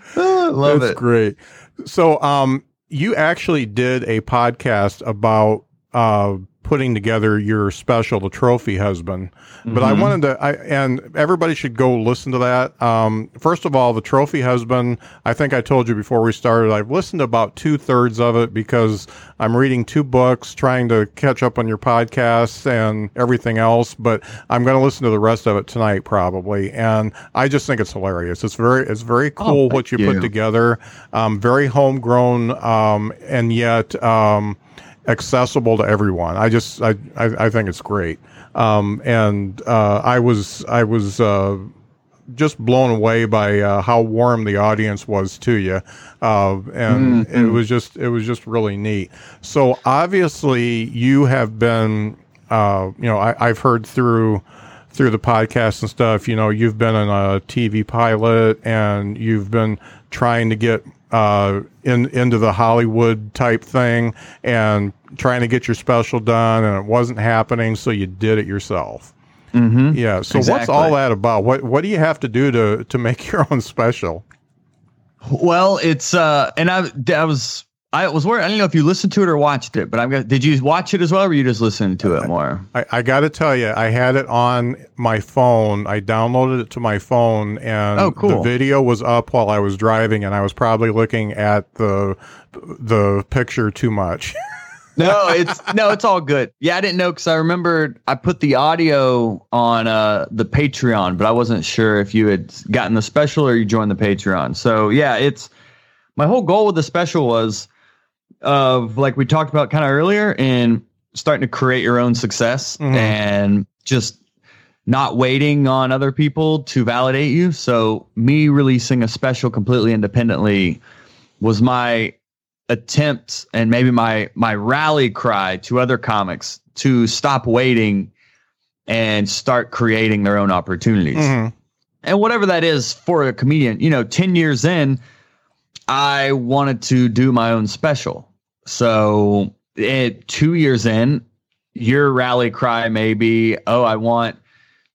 [laughs] Love That's it. great. So, um, you actually did a podcast about uh, putting together your special, The Trophy Husband. But I wanted to, I, and everybody should go listen to that. Um, first of all, The Trophy Husband, I think I told you before we started, I've listened to about two thirds of it because I'm reading two books, trying to catch up on your podcasts and everything else. But I'm going to listen to the rest of it tonight, probably. And I just think it's hilarious. It's very, it's very cool what you you. put together. Um, very homegrown, um, and yet, um, accessible to everyone. I just I I, I think it's great. Um, and uh, I was I was uh, just blown away by uh, how warm the audience was to you, uh, and it was just it was just really neat. So obviously you have been uh, you know I, I've heard through through the podcast and stuff, you know, you've been in a TV pilot and you've been trying to get uh, in into the Hollywood type thing and trying to get your special done, and it wasn't happening, so you did it yourself. Mm-hmm. Yeah. So what's all that about? What What do you have to do to to make [laughs] your own special? Well, it's uh, and I I was I was worried. I don't know if you listened to it or watched it, but I'm gonna. Did you watch it as well, or you just listened to it more? I, I got to tell you, I had it on my phone. I downloaded it to my phone, and Oh, cool. the video was up while I was driving, and I was probably looking at the the picture too much. [laughs] no, it's no, it's all good. Yeah, I didn't know because I remembered I put the audio on uh the Patreon, but I wasn't sure if you had gotten the special or you joined the Patreon. So yeah, it's my whole goal with the special was of like we talked about kind of earlier and starting to create your own success Mhm. and just not waiting on other people to validate you. So me releasing a special completely independently was my attempt and maybe my my rally cry to other comics to stop waiting and start creating their own opportunities. Mhm. And whatever that is for a comedian, you know, 10 years in, I wanted to do my own special. So, it, two years in, your rally cry may be, oh, I want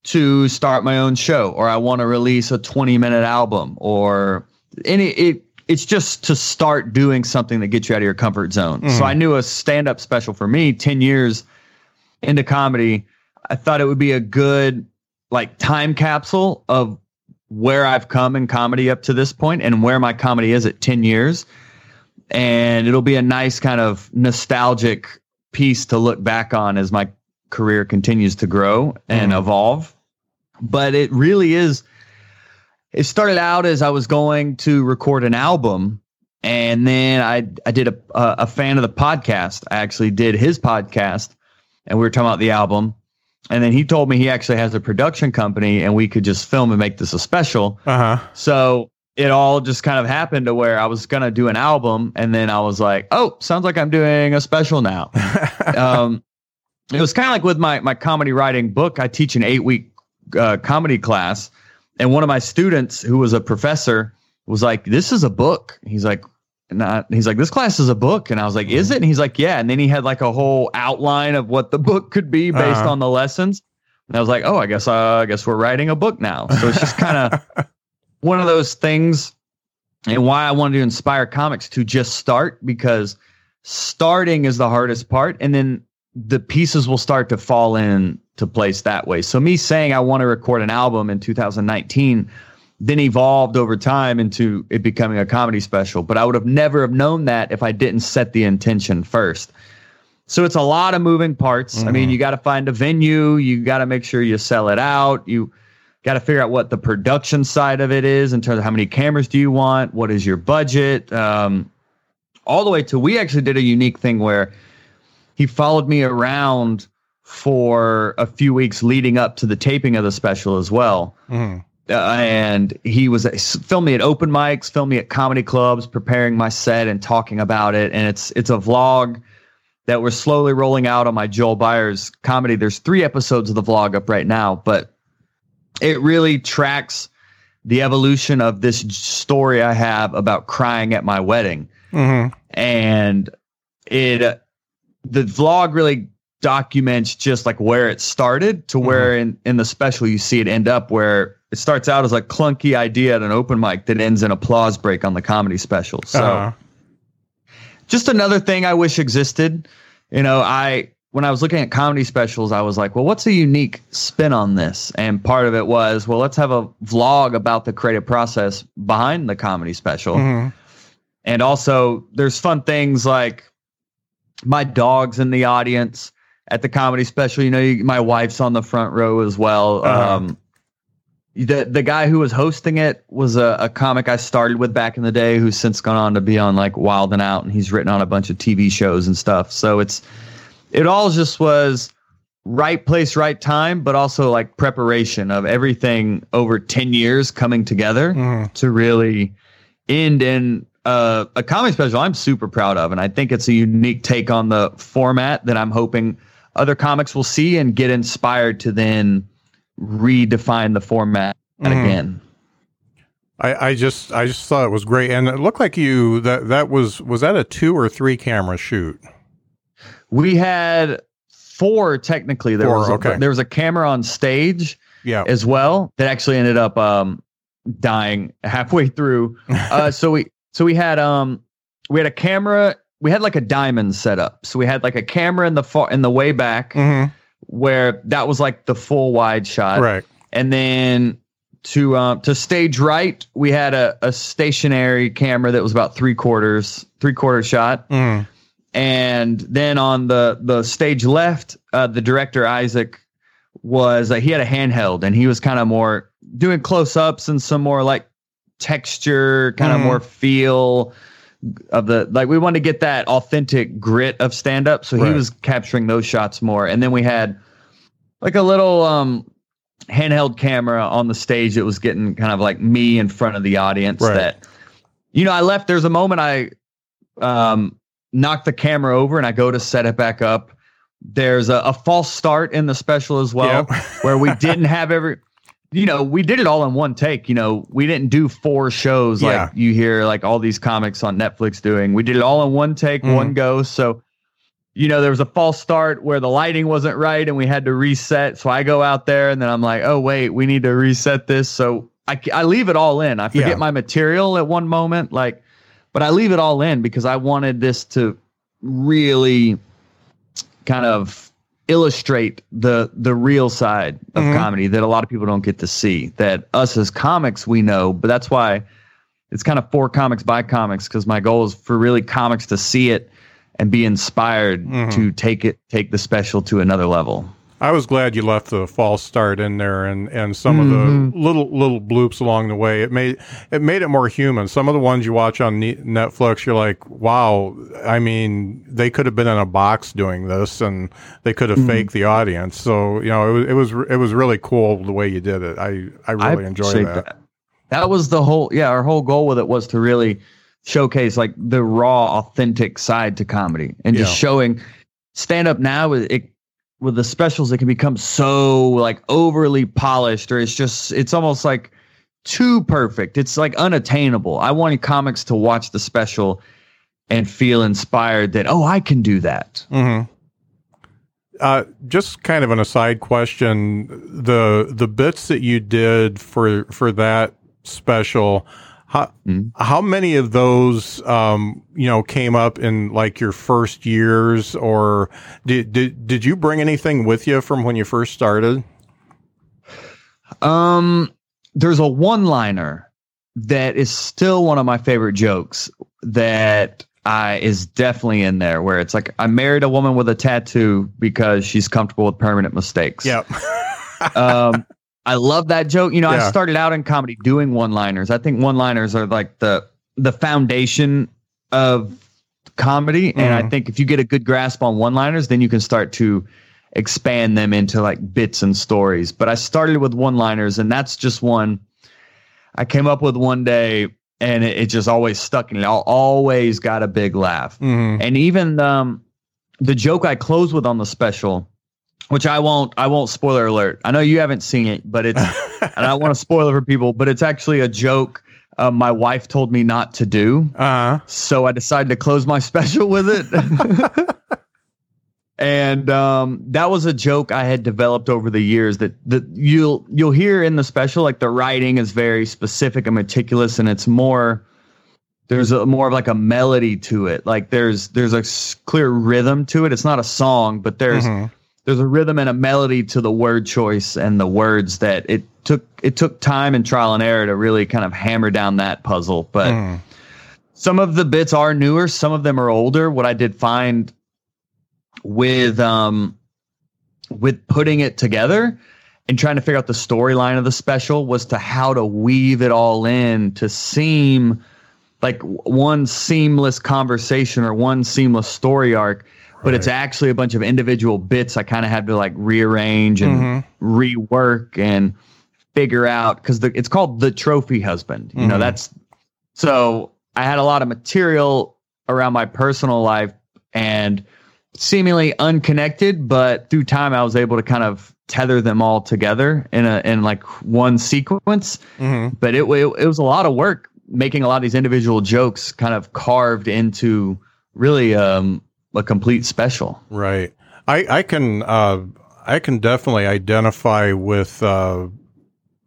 to start my own show, or I want to release a 20 minute album, or any, it, it's just to start doing something that gets you out of your comfort zone. So, mm-hmm. I knew a stand up special for me, 10 years into comedy, I thought it would be a good like time capsule of where I've come in comedy up to this point and where my comedy is at 10 years. And it'll be a nice kind of nostalgic piece to look back on as my career continues to grow and Mhm. evolve. But it really is, it started out as I was going to record an album. And then I, I did a, a fan of the podcast. I actually did his podcast and we were talking about the album. And then he told me he actually has a production company and we could just film and make this a special. Uh-huh. So it all just kind of happened to where I was going to do an album. And then I was like, oh, sounds like I'm doing a special now. [laughs] um, it was kind of like with my, my comedy writing book. I teach an eight week uh, comedy class. And one of my students who was a professor was like, this is a book. He's like, he's like this class is a book. And i was like is it? And he's like yeah. And then he had like a whole outline of what the book could be based Uh-huh. on the lessons. And i was like oh i guess uh, i guess we're writing a book now. So it's just kind of [laughs] one of those things and why i wanted to inspire comics to just start because starting is the hardest part and then the pieces will start to fall in to place that way. So me saying i want to record an album in 2019 then evolved over time into it becoming a comedy special. But I would have never have known that if I didn't set the intention first. So it's a lot of moving parts. I mean, you got to find a venue, you got to make sure you sell it out, you got to figure out what the production side of it is in terms of how many cameras do you want, what is your budget, um, all the way to we actually did a unique thing where he followed me around for a few weeks leading up to the taping of the special as well Mhm. Uh, and he was filming me at open mics, filming me at comedy clubs, preparing my set and talking about it. And it's it's a vlog that we're slowly rolling out on my Joel Byars comedy. There's three episodes of the vlog up right now, but it really tracks the evolution of this story I have about crying at my wedding Mhm. and it uh, the vlog really documents just like where it started to where in in the special you see it end up where it starts out as a clunky idea at an open mic that ends in applause break on the comedy special so Uh-huh. just another thing I wish existed. You know, I when I was looking at comedy specials, I was like, well, what's a unique spin on this? And part of it was, well, let's have a vlog about the creative process behind the comedy special. Mhm. And also, there's fun things like my dog's in the audience at the comedy special. You know, you, my wife's on the front row as well. Uh-huh. Um, the the guy who was hosting it was a, a comic I started with back in the day, who's since gone on to be on like Wild and Out, and he's written on a bunch of TV shows and stuff. So it's it all just was right place, right time, but also like preparation of everything over ten years coming together Mhm. to really end in uh, a comedy special I'm super proud of. And I think it's a unique take on the format that I'm hoping other comics will see and get inspired to then redefine the format Mhm. again. I, I just I just thought it was great, and it looked like you that that was was that a two or three camera shoot? We had four technically. There Four, was a, okay. there was a camera on stage Yeah. as well that actually ended up um, dying halfway through. [laughs] uh, so we so we had um we had a camera. We had like a diamond setup. So we had like a camera in the far in the way back hmm where that was like the full wide shot. Right. And then to um, to stage right, we had a, a stationary camera that was about three quarters three quarter shot. Mm. And then on the the stage left, uh, the director Isaac was uh, he had a handheld and he was kind of more doing close ups and some more like texture, kind of Mhm. more feel of the like we wanted to get that authentic grit of stand up. So Right. he was capturing those shots more. And then we had like a little um handheld camera on the stage that was getting kind of like me in front of the audience Right. that you know, I left there's a moment I um knocked the camera over and I go to set it back up. There's a, a false start in the special as well Yep. where we [laughs] didn't have every you know, we did it all in one take. You know, we didn't do four shows Yeah. like you hear like all these comics on Netflix doing. We did it all in one take, Mhm. one go. So, you know, there was a false start where the lighting wasn't right and we had to reset. So I go out there and then I'm like, oh, wait, we need to reset this. So I, I leave it all in. I forget Yeah. my material at one moment, like, but I leave it all in because I wanted this to really kind of illustrate the the real side of Mhm. comedy that a lot of people don't get to see that us as comics we know but that's why it's kind of for comics by comics because my goal is for really comics to see it and be inspired Mhm. to take it take the special to another level I was glad you left the false start in there and, and some Mhm. of the little little bloops along the way. It made it made it more human. Some of the ones you watch on Netflix, you're like, wow. I mean, they could have been in a box doing this, and they could have Mhm. faked the audience. So you know, it was it was it was really cool the way you did it. I I really enjoyed appreciate that. that was the whole yeah our whole goal with it was to really showcase like the raw authentic side to comedy and just Yeah. showing stand up now it with the specials it can become so like overly polished or it's just it's almost like too perfect. It's like unattainable. I wanted comics to watch the special and feel inspired that oh i can do that. Hmm Uh, just kind of an aside question: the the bits that you did for for that special, how Mhm. how many of those um, you know came up in like your first years, or did did did you bring anything with you from when you first started? Um, there's a one liner that is still one of my favorite jokes that I is definitely in there where it's like I married a woman with a tattoo because she's comfortable with permanent mistakes. Yep. um I love that joke. You know, Yeah. I started out in comedy doing one liners. I think one liners are like the the foundation of comedy. And I Mhm. think if you get a good grasp on one liners, then you can start to expand them into like bits and stories. But I started with one liners, and that's just one I came up with one day, and it, it just always stuck, and it always got a big laugh. hmm And even um, the joke I close with on the special, which I won't, I won't spoiler alert. I know you haven't seen it, but it's, [laughs] and I don't want to spoil it for people, but it's actually a joke uh, my wife told me not to do. Uh-huh. So I decided to close my [laughs] special with it. [laughs] and um, that was a joke I had developed over the years that that you'll you'll hear in the special like the writing is very specific and meticulous and it's more there's a more of like a melody to it. Like there's there's a clear rhythm to it. It's not a song, but there's Mhm. There's a rhythm and a melody to the word choice and the words that it took it took time and trial and error to really kind of hammer down that puzzle. But Mhm. some of the bits are newer, some of them are older. What I did find with um with putting it together and trying to figure out the storyline of the special was to how to weave it all in to seem like one seamless conversation or one seamless story arc but it's actually a bunch of individual bits I kind of had to like rearrange and Mhm. rework and figure out because it's called the trophy husband. You know, Mhm. that's so I had a lot of material around my personal life and seemingly unconnected, but through time I was able to kind of tether them all together in a in like one sequence. Mhm. But it, it it was a lot of work making a lot of these individual jokes kind of carved into really um a complete special. Right. I I can uh I can definitely identify with uh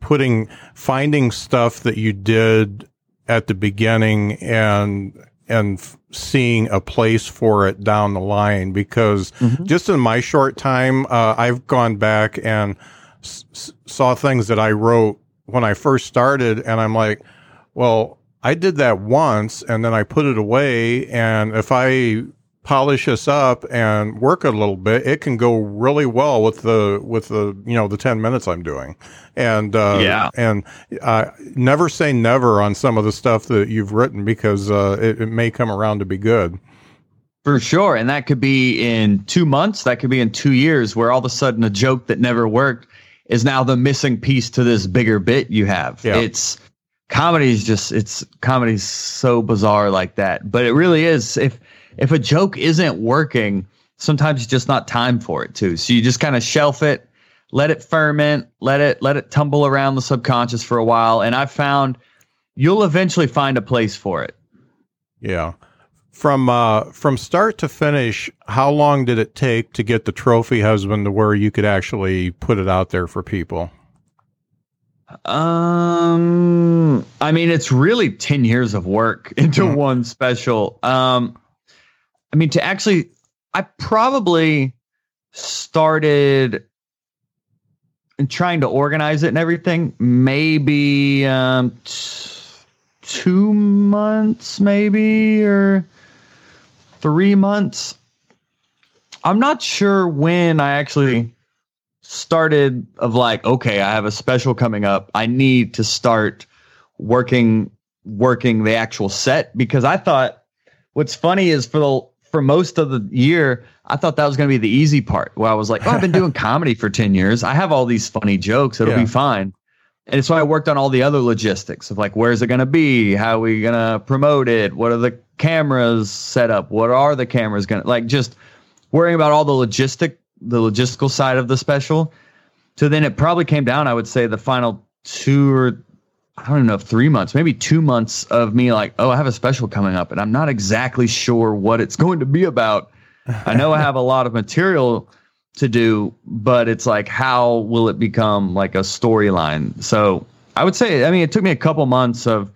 putting finding stuff that you did at the beginning and and f- seeing a place for it down the line because Mhm. just in my short time uh, I've gone back and s- saw things that I wrote when I first started and I'm like well I did that once and then I put it away and if I polish this up and work a little bit, it can go really well with the with the you know the ten minutes I'm doing, and uh, Yeah. and uh, never say never on some of the stuff that you've written because uh, it, it may come around to be good. For sure. And that could be in two months, that could be in two years, where all of a sudden a joke that never worked is now the missing piece to this bigger bit you have. Yeah. It's comedy is just it's comedy's so bizarre like that. But it really is. If if a joke isn't working, sometimes it's just not time for it too. So you just kind of shelf it, let it ferment, let it let it tumble around the subconscious for a while. And I've found you'll eventually find a place for it. Yeah. From uh, from start to finish, how long did it take to get the trophy husband to where you could actually put it out there for people? Um, I mean, it's really 10 years of work [laughs] into Mhm. one special. Um, I mean, to actually, I probably started trying to organize it and everything, maybe um, t- two months, maybe, or three months. I'm not sure when I actually started of like, okay, I have a special coming up. I need to start working working the actual set because I thought what's funny is for the for most of the year, I thought that was going to be the easy part. Where I was like, oh, I've been [laughs] doing comedy for 10 years. I have all these funny jokes. It'll Yeah. be fine. And so I worked on all the other logistics of like, where's it going to be? How are we going to promote it? What are the cameras set up? What are the cameras going to like just worrying about all the logistic, the logistical side of the special. So then it probably came down, I would say the final two or I don't know, three months, maybe two months of me like, oh, I have a special coming up and I'm not exactly sure what it's [laughs] going to be about. I know I have a lot of material to do, but it's like, how will it become like a storyline? So I would say, I mean, it took me a couple months of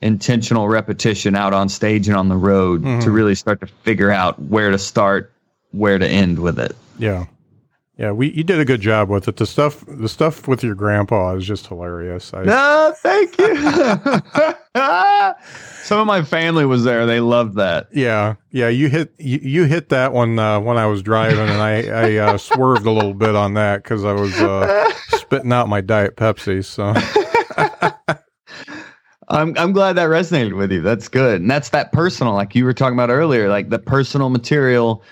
intentional repetition out on stage and on the road to mm-hmm. really start to figure out where to start, where to end with it. Yeah. Yeah, we you did a good job with it. The stuff the stuff with your grandpa is just hilarious. I, Ah, thank you. [laughs] Some of my family was there. They loved that. yeah, yeah, you hit you, you hit that one uh, when I was driving, and I I uh, [laughs] swerved a little bit on that because I was uh, spitting out my diet Pepsi. So [laughs] I'm I'm glad that resonated with you. That's good. And that's that personal, like you were talking about earlier, like the personal material.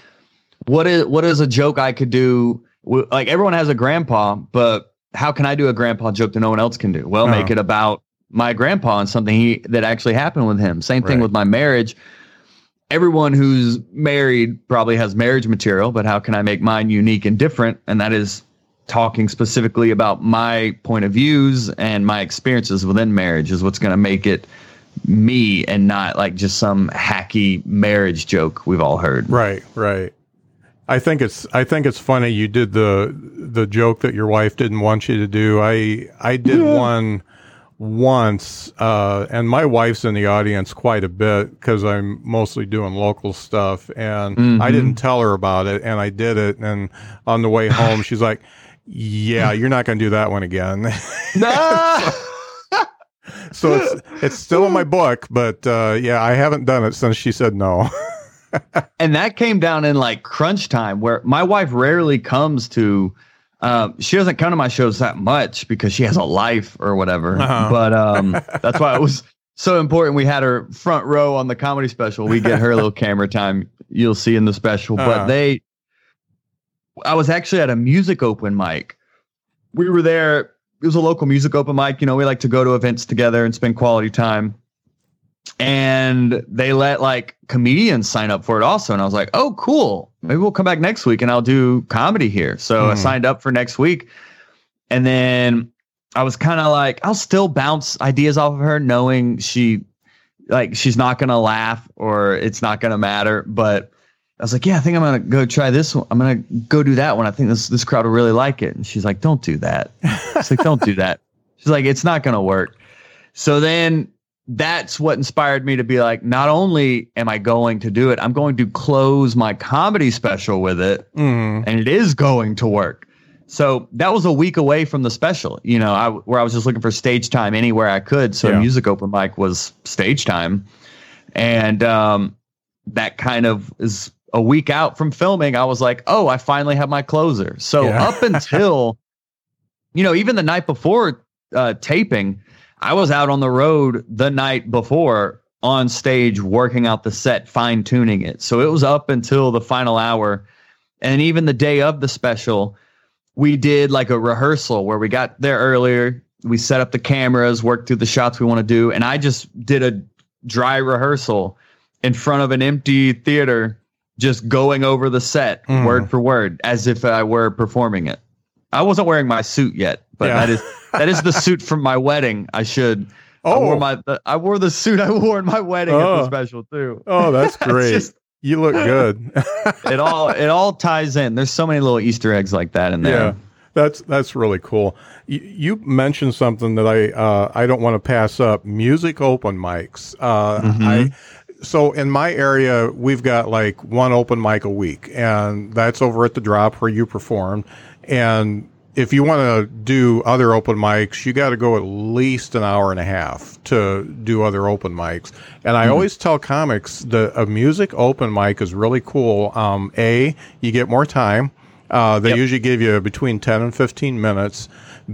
What is what is a joke I could do? Like everyone has a grandpa, but how can I do a grandpa joke that no one else can do? Well, make it about my grandpa and something he that actually happened with him. Same thing Right. with my marriage. Everyone who's married probably has marriage material, but how can I make mine unique and different? And that is talking specifically about my point of views and my experiences within marriage is what's going to make it me and not like just some hacky marriage joke we've all heard. right, right. I think it's I think it's funny you did the the joke that your wife didn't want you to do. I I did one once, uh, and my wife's in the audience quite a bit because I'm mostly doing local stuff, and I didn't tell her about it, and I did it, and on the way home, she's like, "Yeah, you're not going to do that one again." [laughs] no so it's it's still in my book, but uh, yeah, I haven't done it since she said no. [laughs] and that came down in like crunch time where my wife rarely comes to um, she doesn't come to my shows that much because she has a life or whatever. Uh-huh. but um, [laughs] that's why it was so important we had her front row on the comedy special. We get her a little camera time. You'll see in the special. Uh-huh. but they i was actually at a music open mic. We were there. It was a local music open mic. You know we like to go to events together and spend quality time and they let like comedians sign up for it also. And i was like oh cool. Maybe we'll come back next week and i'll do comedy here. So i Hmm. signed up for next week. And then i was kind of like i'll still bounce ideas off of her knowing she like she's not gonna laugh or it's not gonna matter. But i was like yeah i think i'm gonna go try this one. I'm gonna go do that one. I think this this crowd will really like it. And she's like don't do that. It's like don't do that. [laughs] She's like it's not gonna work. So then that's what inspired me to be like, not only am I going to do it, I'm going to close my comedy special with it, Mm, and it is going to work. So that was a week away from the special, you know, I, where I was just looking for stage time anywhere I could. So Yeah. music open mic was stage time, and um, that kind of is a week out from filming, I was like, oh, I finally have my closer. So Yeah. up until, [laughs] you know, even the night before uh, taping, I was out on the road the night before on stage working out the set, fine tuning it. So it was up until the final hour. And even the day of the special, we did like a rehearsal where we got there earlier. We set up the cameras, worked through the shots we want to do. And I just did a dry rehearsal in front of an empty theater, just going over the set Mm. word for word as if I were performing it. I wasn't wearing my suit yet, but Yeah. that is that is the [laughs] suit from my wedding. I should. I Oh. wore my the, I wore the suit I wore in my wedding at Oh. the special too. Oh, that's [laughs] great. just- you look good. [laughs] it all it all ties in. There's so many little Easter eggs like that in there. Yeah, that's that's really cool. You, you mentioned something that I uh, I don't want to pass up. Music open mics. Uh, I so in my area we've got like one open mic a week, and that's over at the drop where you perform. And if you want to do other open mics, you got to go at least an hour and a half to do other open mics. And I always tell comics that a music open mic is really cool. Um, a, you get more time. Uh, they Yep. usually give you between 10 and 15 minutes.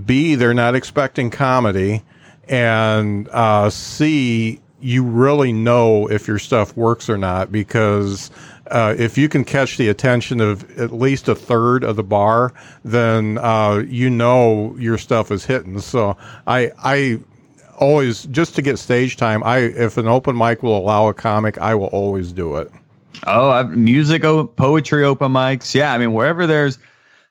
B, they're not expecting comedy. And uh, C, you really know if your stuff works or not because uh, if you can catch the attention of at least a third of the bar, then uh, you know your stuff is hitting. So I, I always just to get stage time. I if an open mic will allow a comic, I will always do it. Oh, I've, music, o- poetry, open mics. Yeah, I mean wherever there's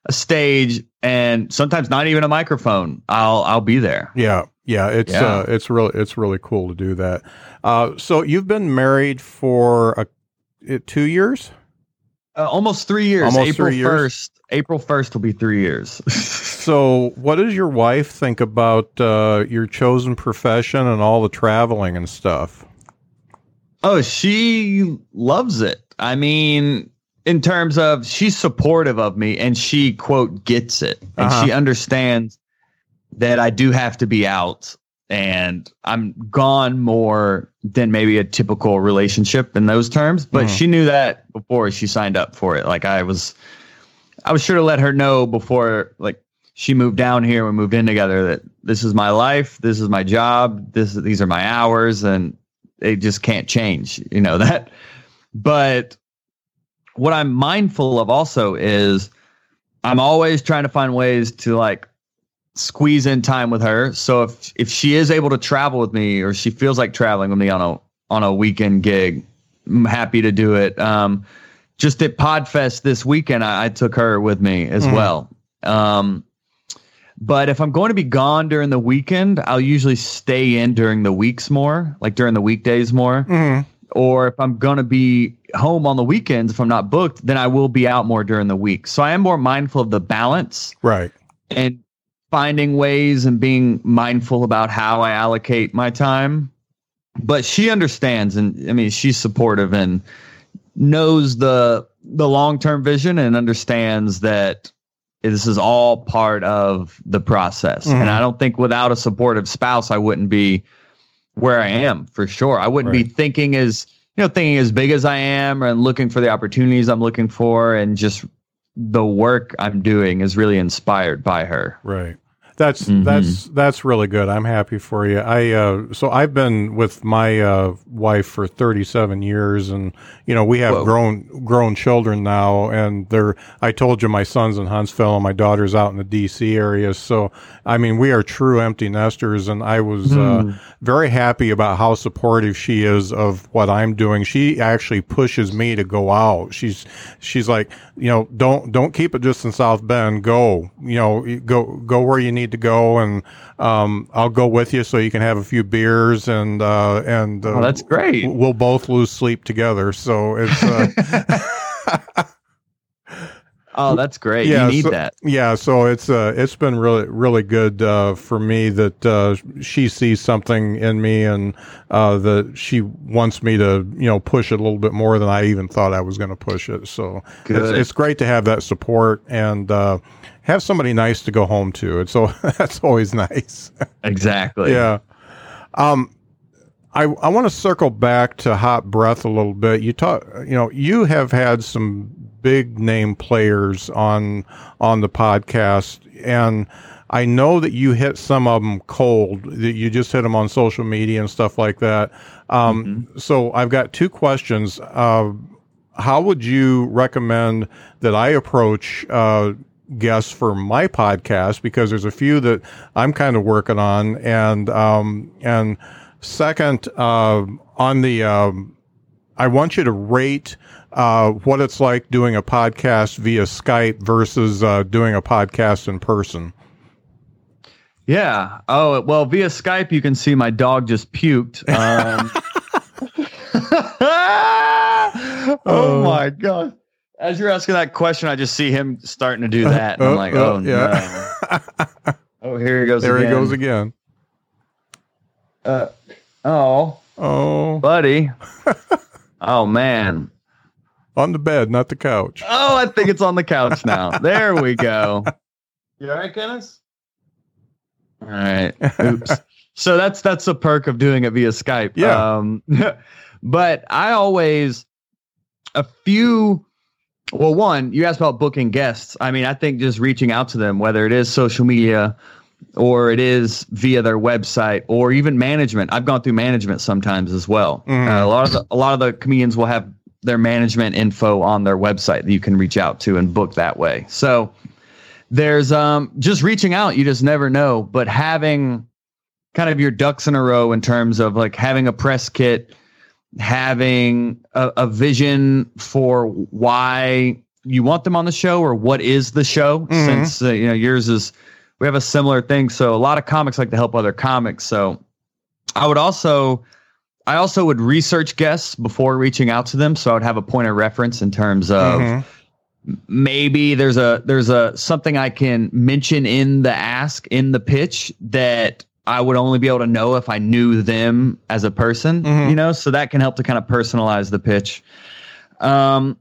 a stage and sometimes not even a microphone, I'll I'll be there. Yeah, yeah, it's Yeah. Uh, it's really it's really cool to do that. Uh, so you've been married for a, two years. Uh, almost three years. Almost April three years. first. April first will be three years. [laughs] So, what does your wife think about uh, your chosen profession and all the traveling and stuff? Oh, she loves it. I mean, in terms of she's supportive of me and she quote gets it and Uh-huh. she understands that I do have to be out and I'm gone more than maybe a typical relationship in those terms, but Mhm. she knew that before she signed up for it. Like I was I was sure to let her know before like she moved down here we moved in together that this is my life, this is my job, this these are my hours and they just can't change, you know [laughs] that. But what I'm mindful of also is I'm always trying to find ways to like squeeze in time with her. So if if she is able to travel with me or she feels like traveling with me on a on a weekend gig, I'm happy to do it. Um, just at Podfest this weekend, I, I took her with me as Mhm. well. Um, but if I'm going to be gone during the weekend, I'll usually stay in during the weeks more, like during the weekdays more. Mm-hmm. Or if I'm going to be home on the weekends, if I'm not booked, then I will be out more during the week. So I am more mindful of the balance Right. and finding ways and being mindful about how I allocate my time. But she understands and I mean she's supportive and knows the the long-term vision and understands that this is all part of the process. Mhm. And I don't think without a supportive spouse I wouldn't be where I am for sure. I wouldn't be thinking as you know thinking as big as I am and looking for the opportunities I'm looking for and just the work I'm doing is really inspired by her. Right. That's Mhm. that's that's really good. I'm happy for you. I uh, so I've been with my uh, wife for 37 years, and you know we have Whoa. grown grown children now, and they're. I told you my son's in Huntsville, and my daughter's out in the D.C. area. So I mean we are true empty nesters, and I was uh, very happy about how supportive she is of what I'm doing. She actually pushes me to go out. She's she's like, you know, don't don't keep it just in South Bend. Go, you know, go go where you need to go, and um, I'll go with you so you can have a few beers and uh, and uh, Oh, that's great. We'll both lose sleep together. So it's. Uh, [laughs] Oh, that's great. Yeah, you need so- that. Yeah, so it's uh, it's been really really good uh, for me that uh, she sees something in me and uh, that she wants me to you know push it a little bit more than I even thought I was going to push it. So it's, it's great to have that support and uh, have somebody nice to go home to. It's so [laughs] that's always nice. Exactly. yeah. Um, I, I want to circle back to hot breath a little bit. You talk, you know, you have had some big name players on on the podcast, and I know that you hit some of them cold. That you just hit them on social media and stuff like that. Um, mm-hmm. So I've got two questions. Uh, how would you recommend that I approach uh, guests for my podcast? Because there's a few that I'm kind of working on, and um, and second uh, on the um, I want you to rate uh, what it's like doing a podcast via Skype versus uh, doing a podcast in person. Yeah. Oh well, via Skype you can see my dog just puked. Um, [laughs] [laughs] oh my god! As you're asking that question, I just see him starting to do that, and I'm uh, like, oh, oh yeah. no! [laughs] oh, here he goes. There again. he goes again. Uh, oh, oh, buddy. [laughs] oh man. On the bed, not the couch. Oh, I think it's on the couch now. [laughs] there we go. You all right, Kenneth? All right. Oops. so that's that's a perk of doing it via Skype. Yeah. Um, but I always a few well, one, you asked about booking guests. I mean, I think just reaching out to them, whether it is social media or it is via their website or even management. I've gone through management sometimes as well. Mm. Uh, a lot of the, a lot of the comedians will have their management info on their website that you can reach out to and book that way. So there's um just reaching out, you just never know, but having kind of your ducks in a row in terms of like having a press kit, having a, a vision for why you want them on the show or what is the show mm-hmm. since uh, you know yours is we have a similar thing so a lot of comics like to help other comics so i would also i also would research guests before reaching out to them so i would have a point of reference in terms of mm-hmm. maybe there's a there's a something i can mention in the ask in the pitch that I would only be able to know if I knew them as a person, mm-hmm. you know, so that can help to kind of personalize the pitch. Um,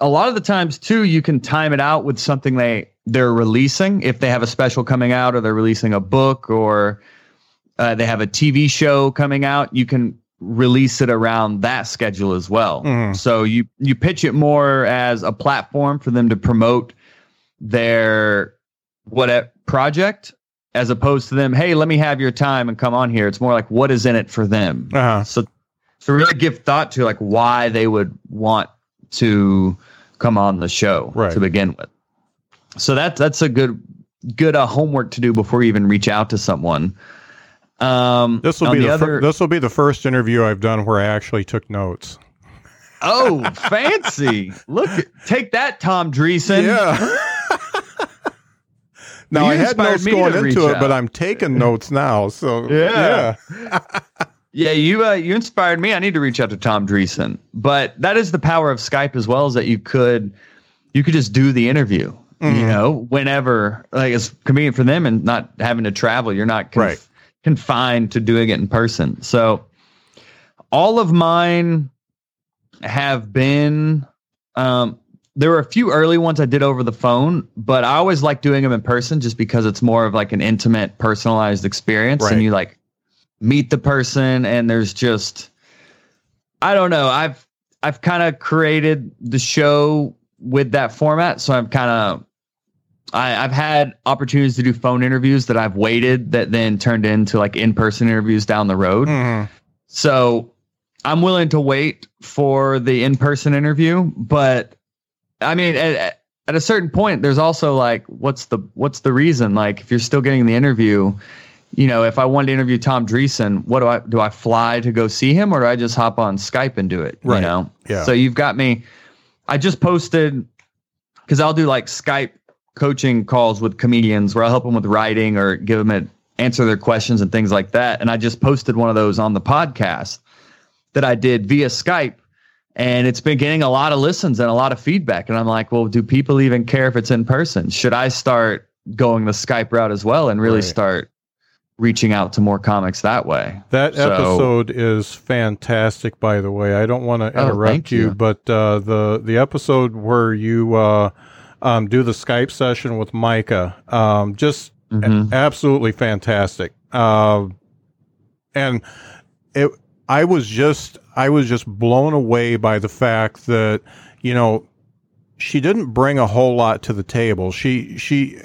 a lot of the times too, you can time it out with something they they're releasing if they have a special coming out or they're releasing a book or uh, they have a TV show coming out. You can release it around that schedule as well. Mm-hmm. So you you pitch it more as a platform for them to promote their what project as opposed to them, hey, let me have your time and come on here. It's more like what is in it for them. Uh-huh. So, so really give thought to like why they would want to come on the show right. to begin with. So that's that's a good good uh, homework to do before you even reach out to someone. Um, this will be the, the other, fir- this will be the first interview I've done where I actually took notes. Oh, fancy! Look, take that, Tom Dreesen. Yeah. [laughs] Now I had notes going into it, out. but I'm taking notes now. So yeah, yeah. yeah you uh, you inspired me. I need to reach out to Tom Dreesen. But that is the power of Skype as well, is that you could you could just do the interview. Mm-hmm. You know, whenever like it's convenient for them and not having to travel. You're not conf- right. confined to doing it in person. So all of mine have been um, there were a few early ones I did over the phone, but I always like doing them in person just because it's more of like an intimate, personalized experience. Right. And you like meet the person and there's just I don't know. I've I've kind of created the show with that format. So I'm kind of I, I've had opportunities to do phone interviews that I've waited that then turned into like in-person interviews down the road. Mm-hmm. So I'm willing to wait for the in-person interview, but I mean, at, at a certain point, there's also like, what's the what's the reason? Like, if you're still getting the interview, you know, if I wanted to interview Tom Dreesen, what do I do? I fly to go see him, or do I just hop on Skype and do it? Right. You know. Yeah. So you've got me. I just posted because I'll do like Skype coaching calls with comedians where I'll help them with writing or give them a answer their questions and things like that. And I just posted one of those on the podcast that I did via Skype and it's been getting a lot of listens and a lot of feedback. And I'm like, well, do people even care if it's in person? Should I start going the Skype route as well and really right. start reaching out to more comics that way? That so, episode is fantastic, by the way. I don't want to oh, interrupt oh, you, you, but uh, the the episode where you uh, um, do the Skype session with Micah, um, just mm-hmm. absolutely fantastic. Uh, and it I was just I was just blown away by the fact that you know she didn't bring a whole lot to the table. She she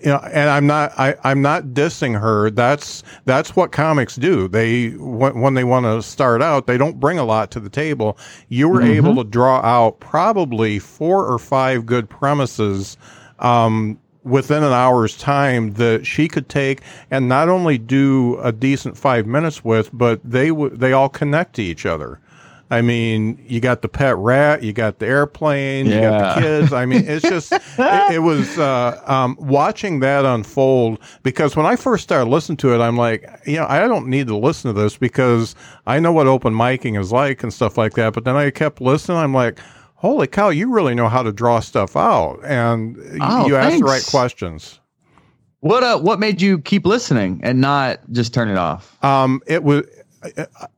you know and I'm not I I'm not dissing her. That's that's what comics do. They when, when they want to start out, they don't bring a lot to the table. You were mm-hmm. able to draw out probably four or five good premises um, within an hour's time that she could take and not only do a decent five minutes with, but they would they all connect to each other. I mean, you got the pet rat, you got the airplane, yeah. you got the kids. I mean, it's just, [laughs] it, it, was uh, um, watching that unfold because when I first started listening to it, I'm like, you know, I don't need to listen to this because I know what open miking is like and stuff like that. But then I kept listening. I'm like, holy cow, you really know how to draw stuff out, and oh, you ask the right questions. What uh, what made you keep listening and not just turn it off? Um, it was.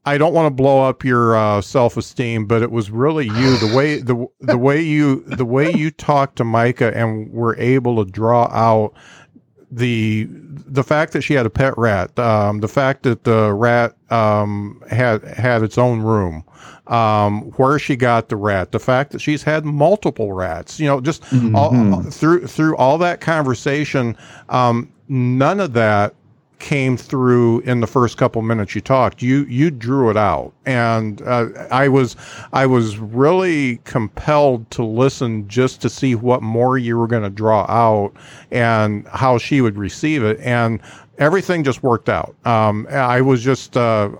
I don't want to blow up your uh, self esteem, but it was really you. The way [laughs] the the way you the way you talked to Micah and were able to draw out the the fact that she had a pet rat, um, the fact that the rat um, had had its own room, um, where she got the rat, the fact that she's had multiple rats, you know, just mm-hmm. all, through through all that conversation, um, none of that came through in the first couple minutes you talked. You you drew it out, and uh, I was I was really compelled to listen just to see what more you were going to draw out and how she would receive it, and everything just worked out. Um, I was just uh,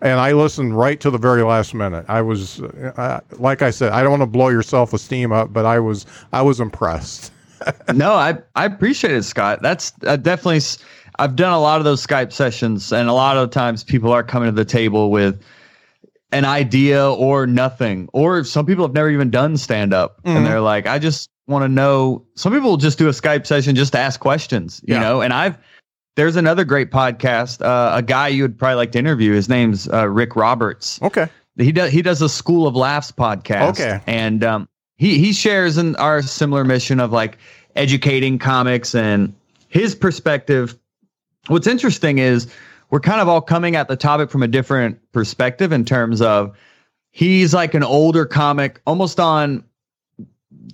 and I listened right to the very last minute. I was, uh, like I said, I don't want to blow your self esteem up, but I was, I was impressed. [laughs] no, I, I appreciate it, Scott. That's uh, definitely. I've done a lot of those Skype sessions, and a lot of times people are coming to the table with an idea or nothing, or some people have never even done stand up, mm-hmm. and they're like, I just want to know. Some people just do a Skype session just to ask questions, you yeah. know, and I've there's another great podcast. Uh, a guy you would probably like to interview. His name's uh, Rick Roberts. Okay. He does he does a School of Laughs podcast. Okay. And um, he he shares in our similar mission of like educating comics and his perspective. What's interesting is we're kind of all coming at the topic from a different perspective in terms of he's like an older comic, almost on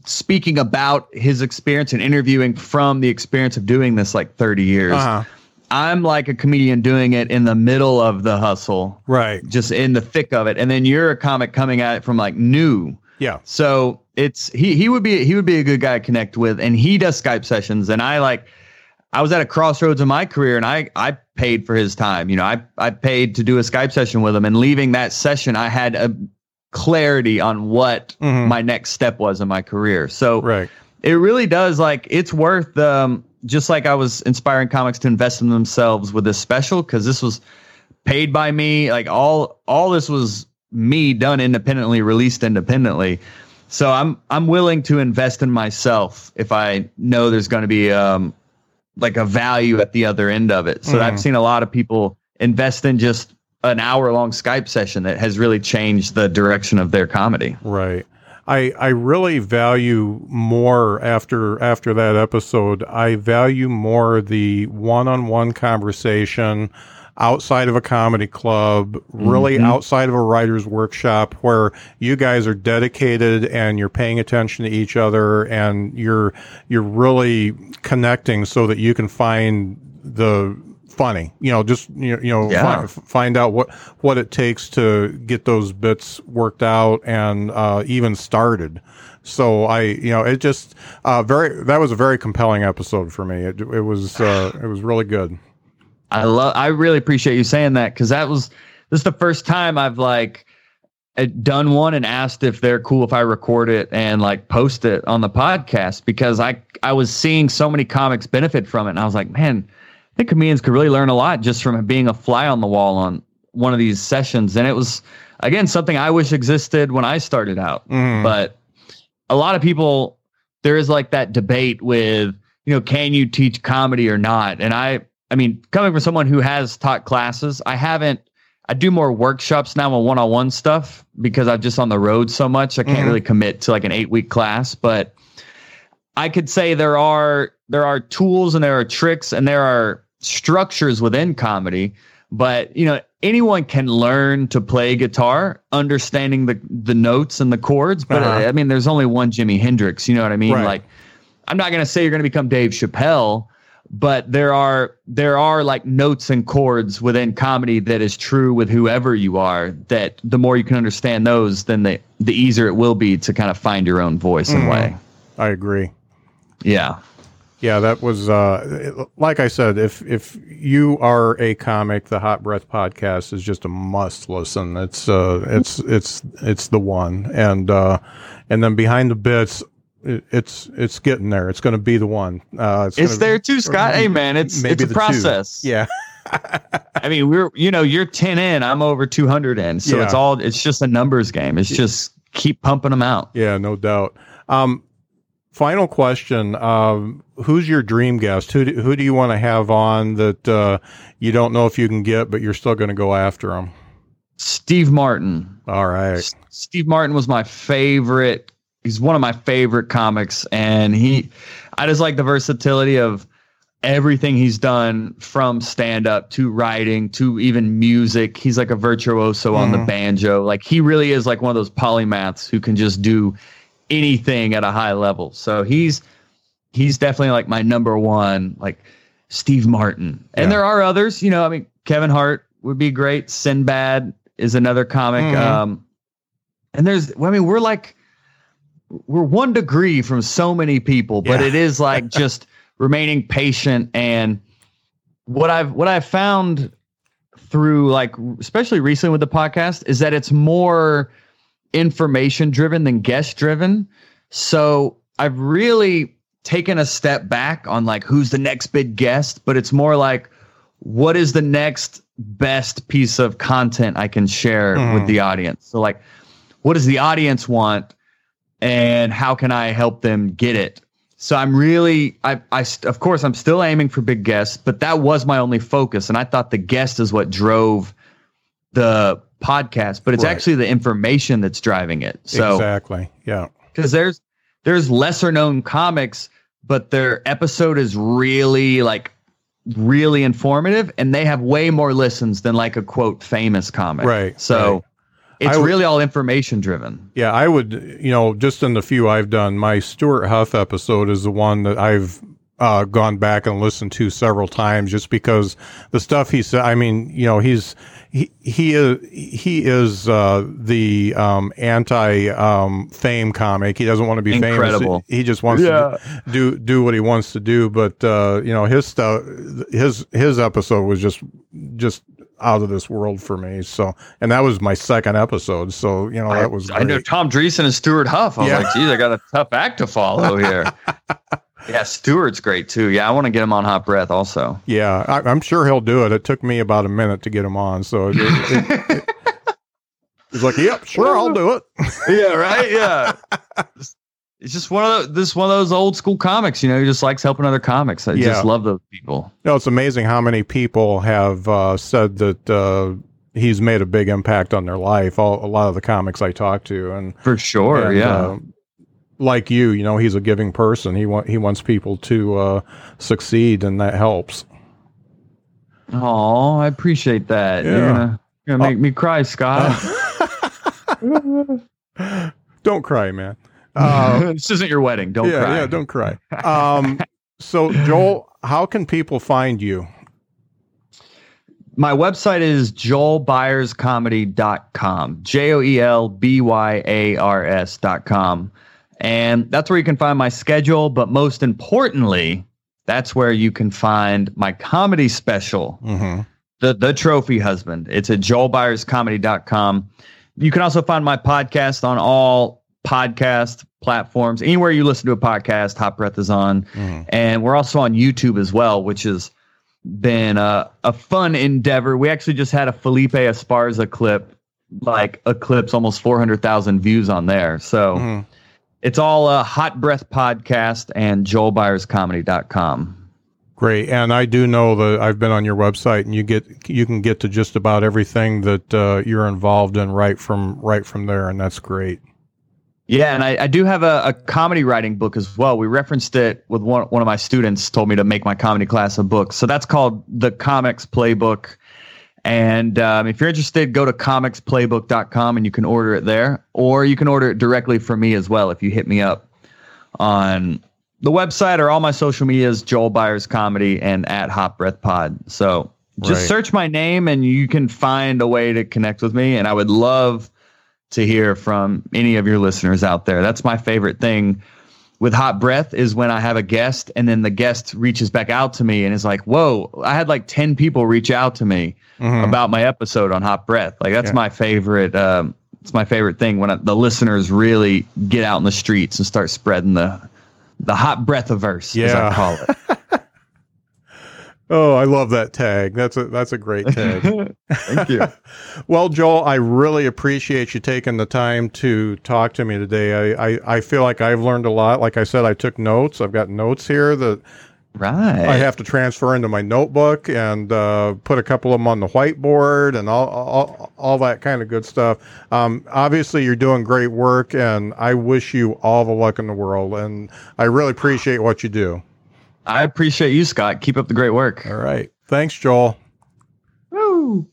speaking about his experience and interviewing from the experience of doing this like 30 years. Uh-huh. I'm like a comedian doing it in the middle of the hustle. Right. Just in the thick of it. And then you're a comic coming at it from like new. Yeah. So it's he he would be he would be a good guy to connect with and he does Skype sessions and I like I was at a crossroads in my career and I I paid for his time. You know, I I paid to do a Skype session with him and leaving that session I had a clarity on what mm-hmm. my next step was in my career. So right. it really does like it's worth um just like I was inspiring comics to invest in themselves with this special because this was paid by me. Like all all this was me done independently, released independently. So I'm I'm willing to invest in myself if I know there's going to be um like a value at the other end of it. So mm. I've seen a lot of people invest in just an hour long Skype session that has really changed the direction of their comedy. Right. I, I really value more after after that episode. I value more the one on one conversation outside of a comedy club, really mm-hmm. outside of a writer's workshop where you guys are dedicated and you're paying attention to each other and you're you're really connecting so that you can find the funny. You know, just you know, you know yeah. fi- find out what what it takes to get those bits worked out and uh, even started. So I, you know, it just uh, very that was a very compelling episode for me. It, it was uh, it was really good. I love. I really appreciate you saying that because that was this is the first time I've like done one and asked if they're cool if I record it and like post it on the podcast because I I was seeing so many comics benefit from it and I was like, man, I think comedians could really learn a lot just from being a fly on the wall on one of these sessions. And it was, again, something I wish existed when I started out. Mm. But a lot of people, there is like that debate with, you know, can you teach comedy or not? And I, I mean, coming from someone who has taught classes, I haven't, I do more workshops now on one on one stuff because I'm just on the road so much. I can't mm-hmm. really commit to like an eight week class, but I could say there are there are tools and there are tricks and there are structures within comedy but you know anyone can learn to play guitar understanding the the notes and the chords but Uh-huh. i mean there's only one jimi hendrix you know what i mean Right. like i'm not going to say you're going to become dave chappelle but there are there are like notes and chords within comedy that is true with whoever you are that the more you can understand those then the the easier it will be to kind of find your own voice and way I agree. yeah Yeah, that was uh, like I said. If if you are a comic, the Hot Breath podcast is just a must listen. It's uh, it's it's it's the one, and uh, and then behind the bits, it, it's it's getting there. It's going to be the one. Uh, it's gonna- there too scott hey man it's maybe it's a the two. process Yeah, [laughs] I mean, we're you know you're ten in, I'm over two hundred in, so Yeah. it's all it's just a numbers game. It's just keep pumping them out. yeah, no doubt. Um, final question: um, Who's your dream guest? Who do, who do you want to have on that uh, you don't know if you can get, but you're still going to go after them? Steve Martin. All right. S- Steve Martin was my favorite. He's one of my favorite comics, and he, I just like the versatility of everything he's done from stand up to writing to even music. He's like a virtuoso on the Mhm. banjo. Like he really is like one of those polymaths who can just do anything at a high level. So he's he's definitely like my number one, like Steve Martin. And Yeah. there are others, you know, I mean, Kevin Hart would be great. Sinbad is another comic. Mhm. Um, and there's, I mean, we're like, we're one degree from so many people, but Yeah. it is like [laughs] just remaining patient. And what I've, what I've found through like, especially recently with the podcast is that it's more information driven than guest driven. So I've really taken a step back on like who's the next big guest, but it's more like what is the next best piece of content I can share Mhm. with the audience. So like what does the audience want and how can I help them get it? So I'm really I I of course I'm still aiming for big guests, but that was my only focus and I thought the guest is what drove the podcast, but it's Right. actually the information that's driving it. So exactly. Yeah. because there's there's lesser known comics, but their episode is really like really informative, and they have way more listens than like a quote famous comic. Right, So right. It's I would- really all information driven. Yeah, I would, you know, just in the few I've done, my Stewart Huff episode is the one that I've uh, gone back and listened to several times just because the stuff he said, I mean, you know, he's, he, he is, he is, uh, the, um, anti, um, fame comic. He doesn't want to be Incredible. famous. He just wants Yeah. to do, do what he wants to do. But, uh, you know, his stuff, his, his episode was just, just out of this world for me. So, and that was my second episode. So, you know, that was, I know. Tom Dreesen and Stewart Huff. I was Yeah. like, geez, I got a tough act to follow here. [laughs] yeah, Stewart's great too. Yeah, I want to get him on Hot Breath also. Yeah, I, I'm sure he'll do it. It took me about a minute to get him on, so it, it, it- [laughs] he's like, "Yep, sure, I'll do it." yeah, right. Yeah. [laughs] It's just one of those, this one of those old school comics, you know, he just likes helping other comics. I Yeah. just love those people. No, it's amazing how many people have uh, said that uh, he's made a big impact on their life. All, a lot of the comics I talk to, and For sure. and, yeah. uh, like you, you know, he's a giving person. He want he wants people to uh, succeed, and that helps. Oh, I appreciate that. You're Yeah. gonna, you're gonna make me cry, Scott. [laughs] Don't cry, man. Uh, [laughs] this isn't your wedding. Don't yeah, cry. yeah, don't cry. [laughs] Um, so Joel, how can people find you? My website is joelbyarscomedy.com. J O E L B Y A R S dot com. And that's where you can find my schedule. But most importantly, that's where you can find my comedy special, Mm-hmm. the the trophy husband it's at joelbyarscomedy.com you can also find my podcast on all podcast platforms anywhere you listen to a podcast hot breath is on Mhm. and we're also on youtube as well which has been a, a fun endeavor we actually just had a felipe esparza clip like eclipse almost 400000 views on there so Mhm. it's all a hot breath podcast and joelbyarscomedy.com Great, and I do know that I've been on your website, and you get you can get to just about everything that uh, you're involved in right from right from there, and that's great. Yeah, and I, I do have a, a comedy writing book as well. We referenced it with one one of my students told me to make my comedy class a book. So that's called the Comics Playbook. And um, if you're interested, go to comicsplaybook.com and you can order it there, or you can order it directly from me as well if you hit me up on the website or all my social medias, Joel Byars Comedy and at Hot Breath Pod. So just Right. search my name and you can find a way to connect with me. And I would love to hear from any of your listeners out there. That's my favorite thing with Hot Breath is when I have a guest and then the guest reaches back out to me and is like, "Whoa, I had like 10 people reach out to me about my episode on Hot Breath." Like that's Mm-hmm. Yeah. my favorite um it's my favorite thing when I, the listeners really get out in the streets and start spreading the the hot breath averse, as Yeah. I call it. [laughs] Oh, I love that tag. That's a that's a great tag. [laughs] Thank you. [laughs] well, Joel, I really appreciate you taking the time to talk to me today. I, I, I feel like I've learned a lot. Like I said, I took notes. I've got notes here that Right. I have to transfer into my notebook and uh, put a couple of them on the whiteboard and all, all, all that kind of good stuff. Um, obviously, you're doing great work, and I wish you all the luck in the world. And I really appreciate what you do. I appreciate you, Scott. Keep up the great work. All right. Thanks, Joel. Woo.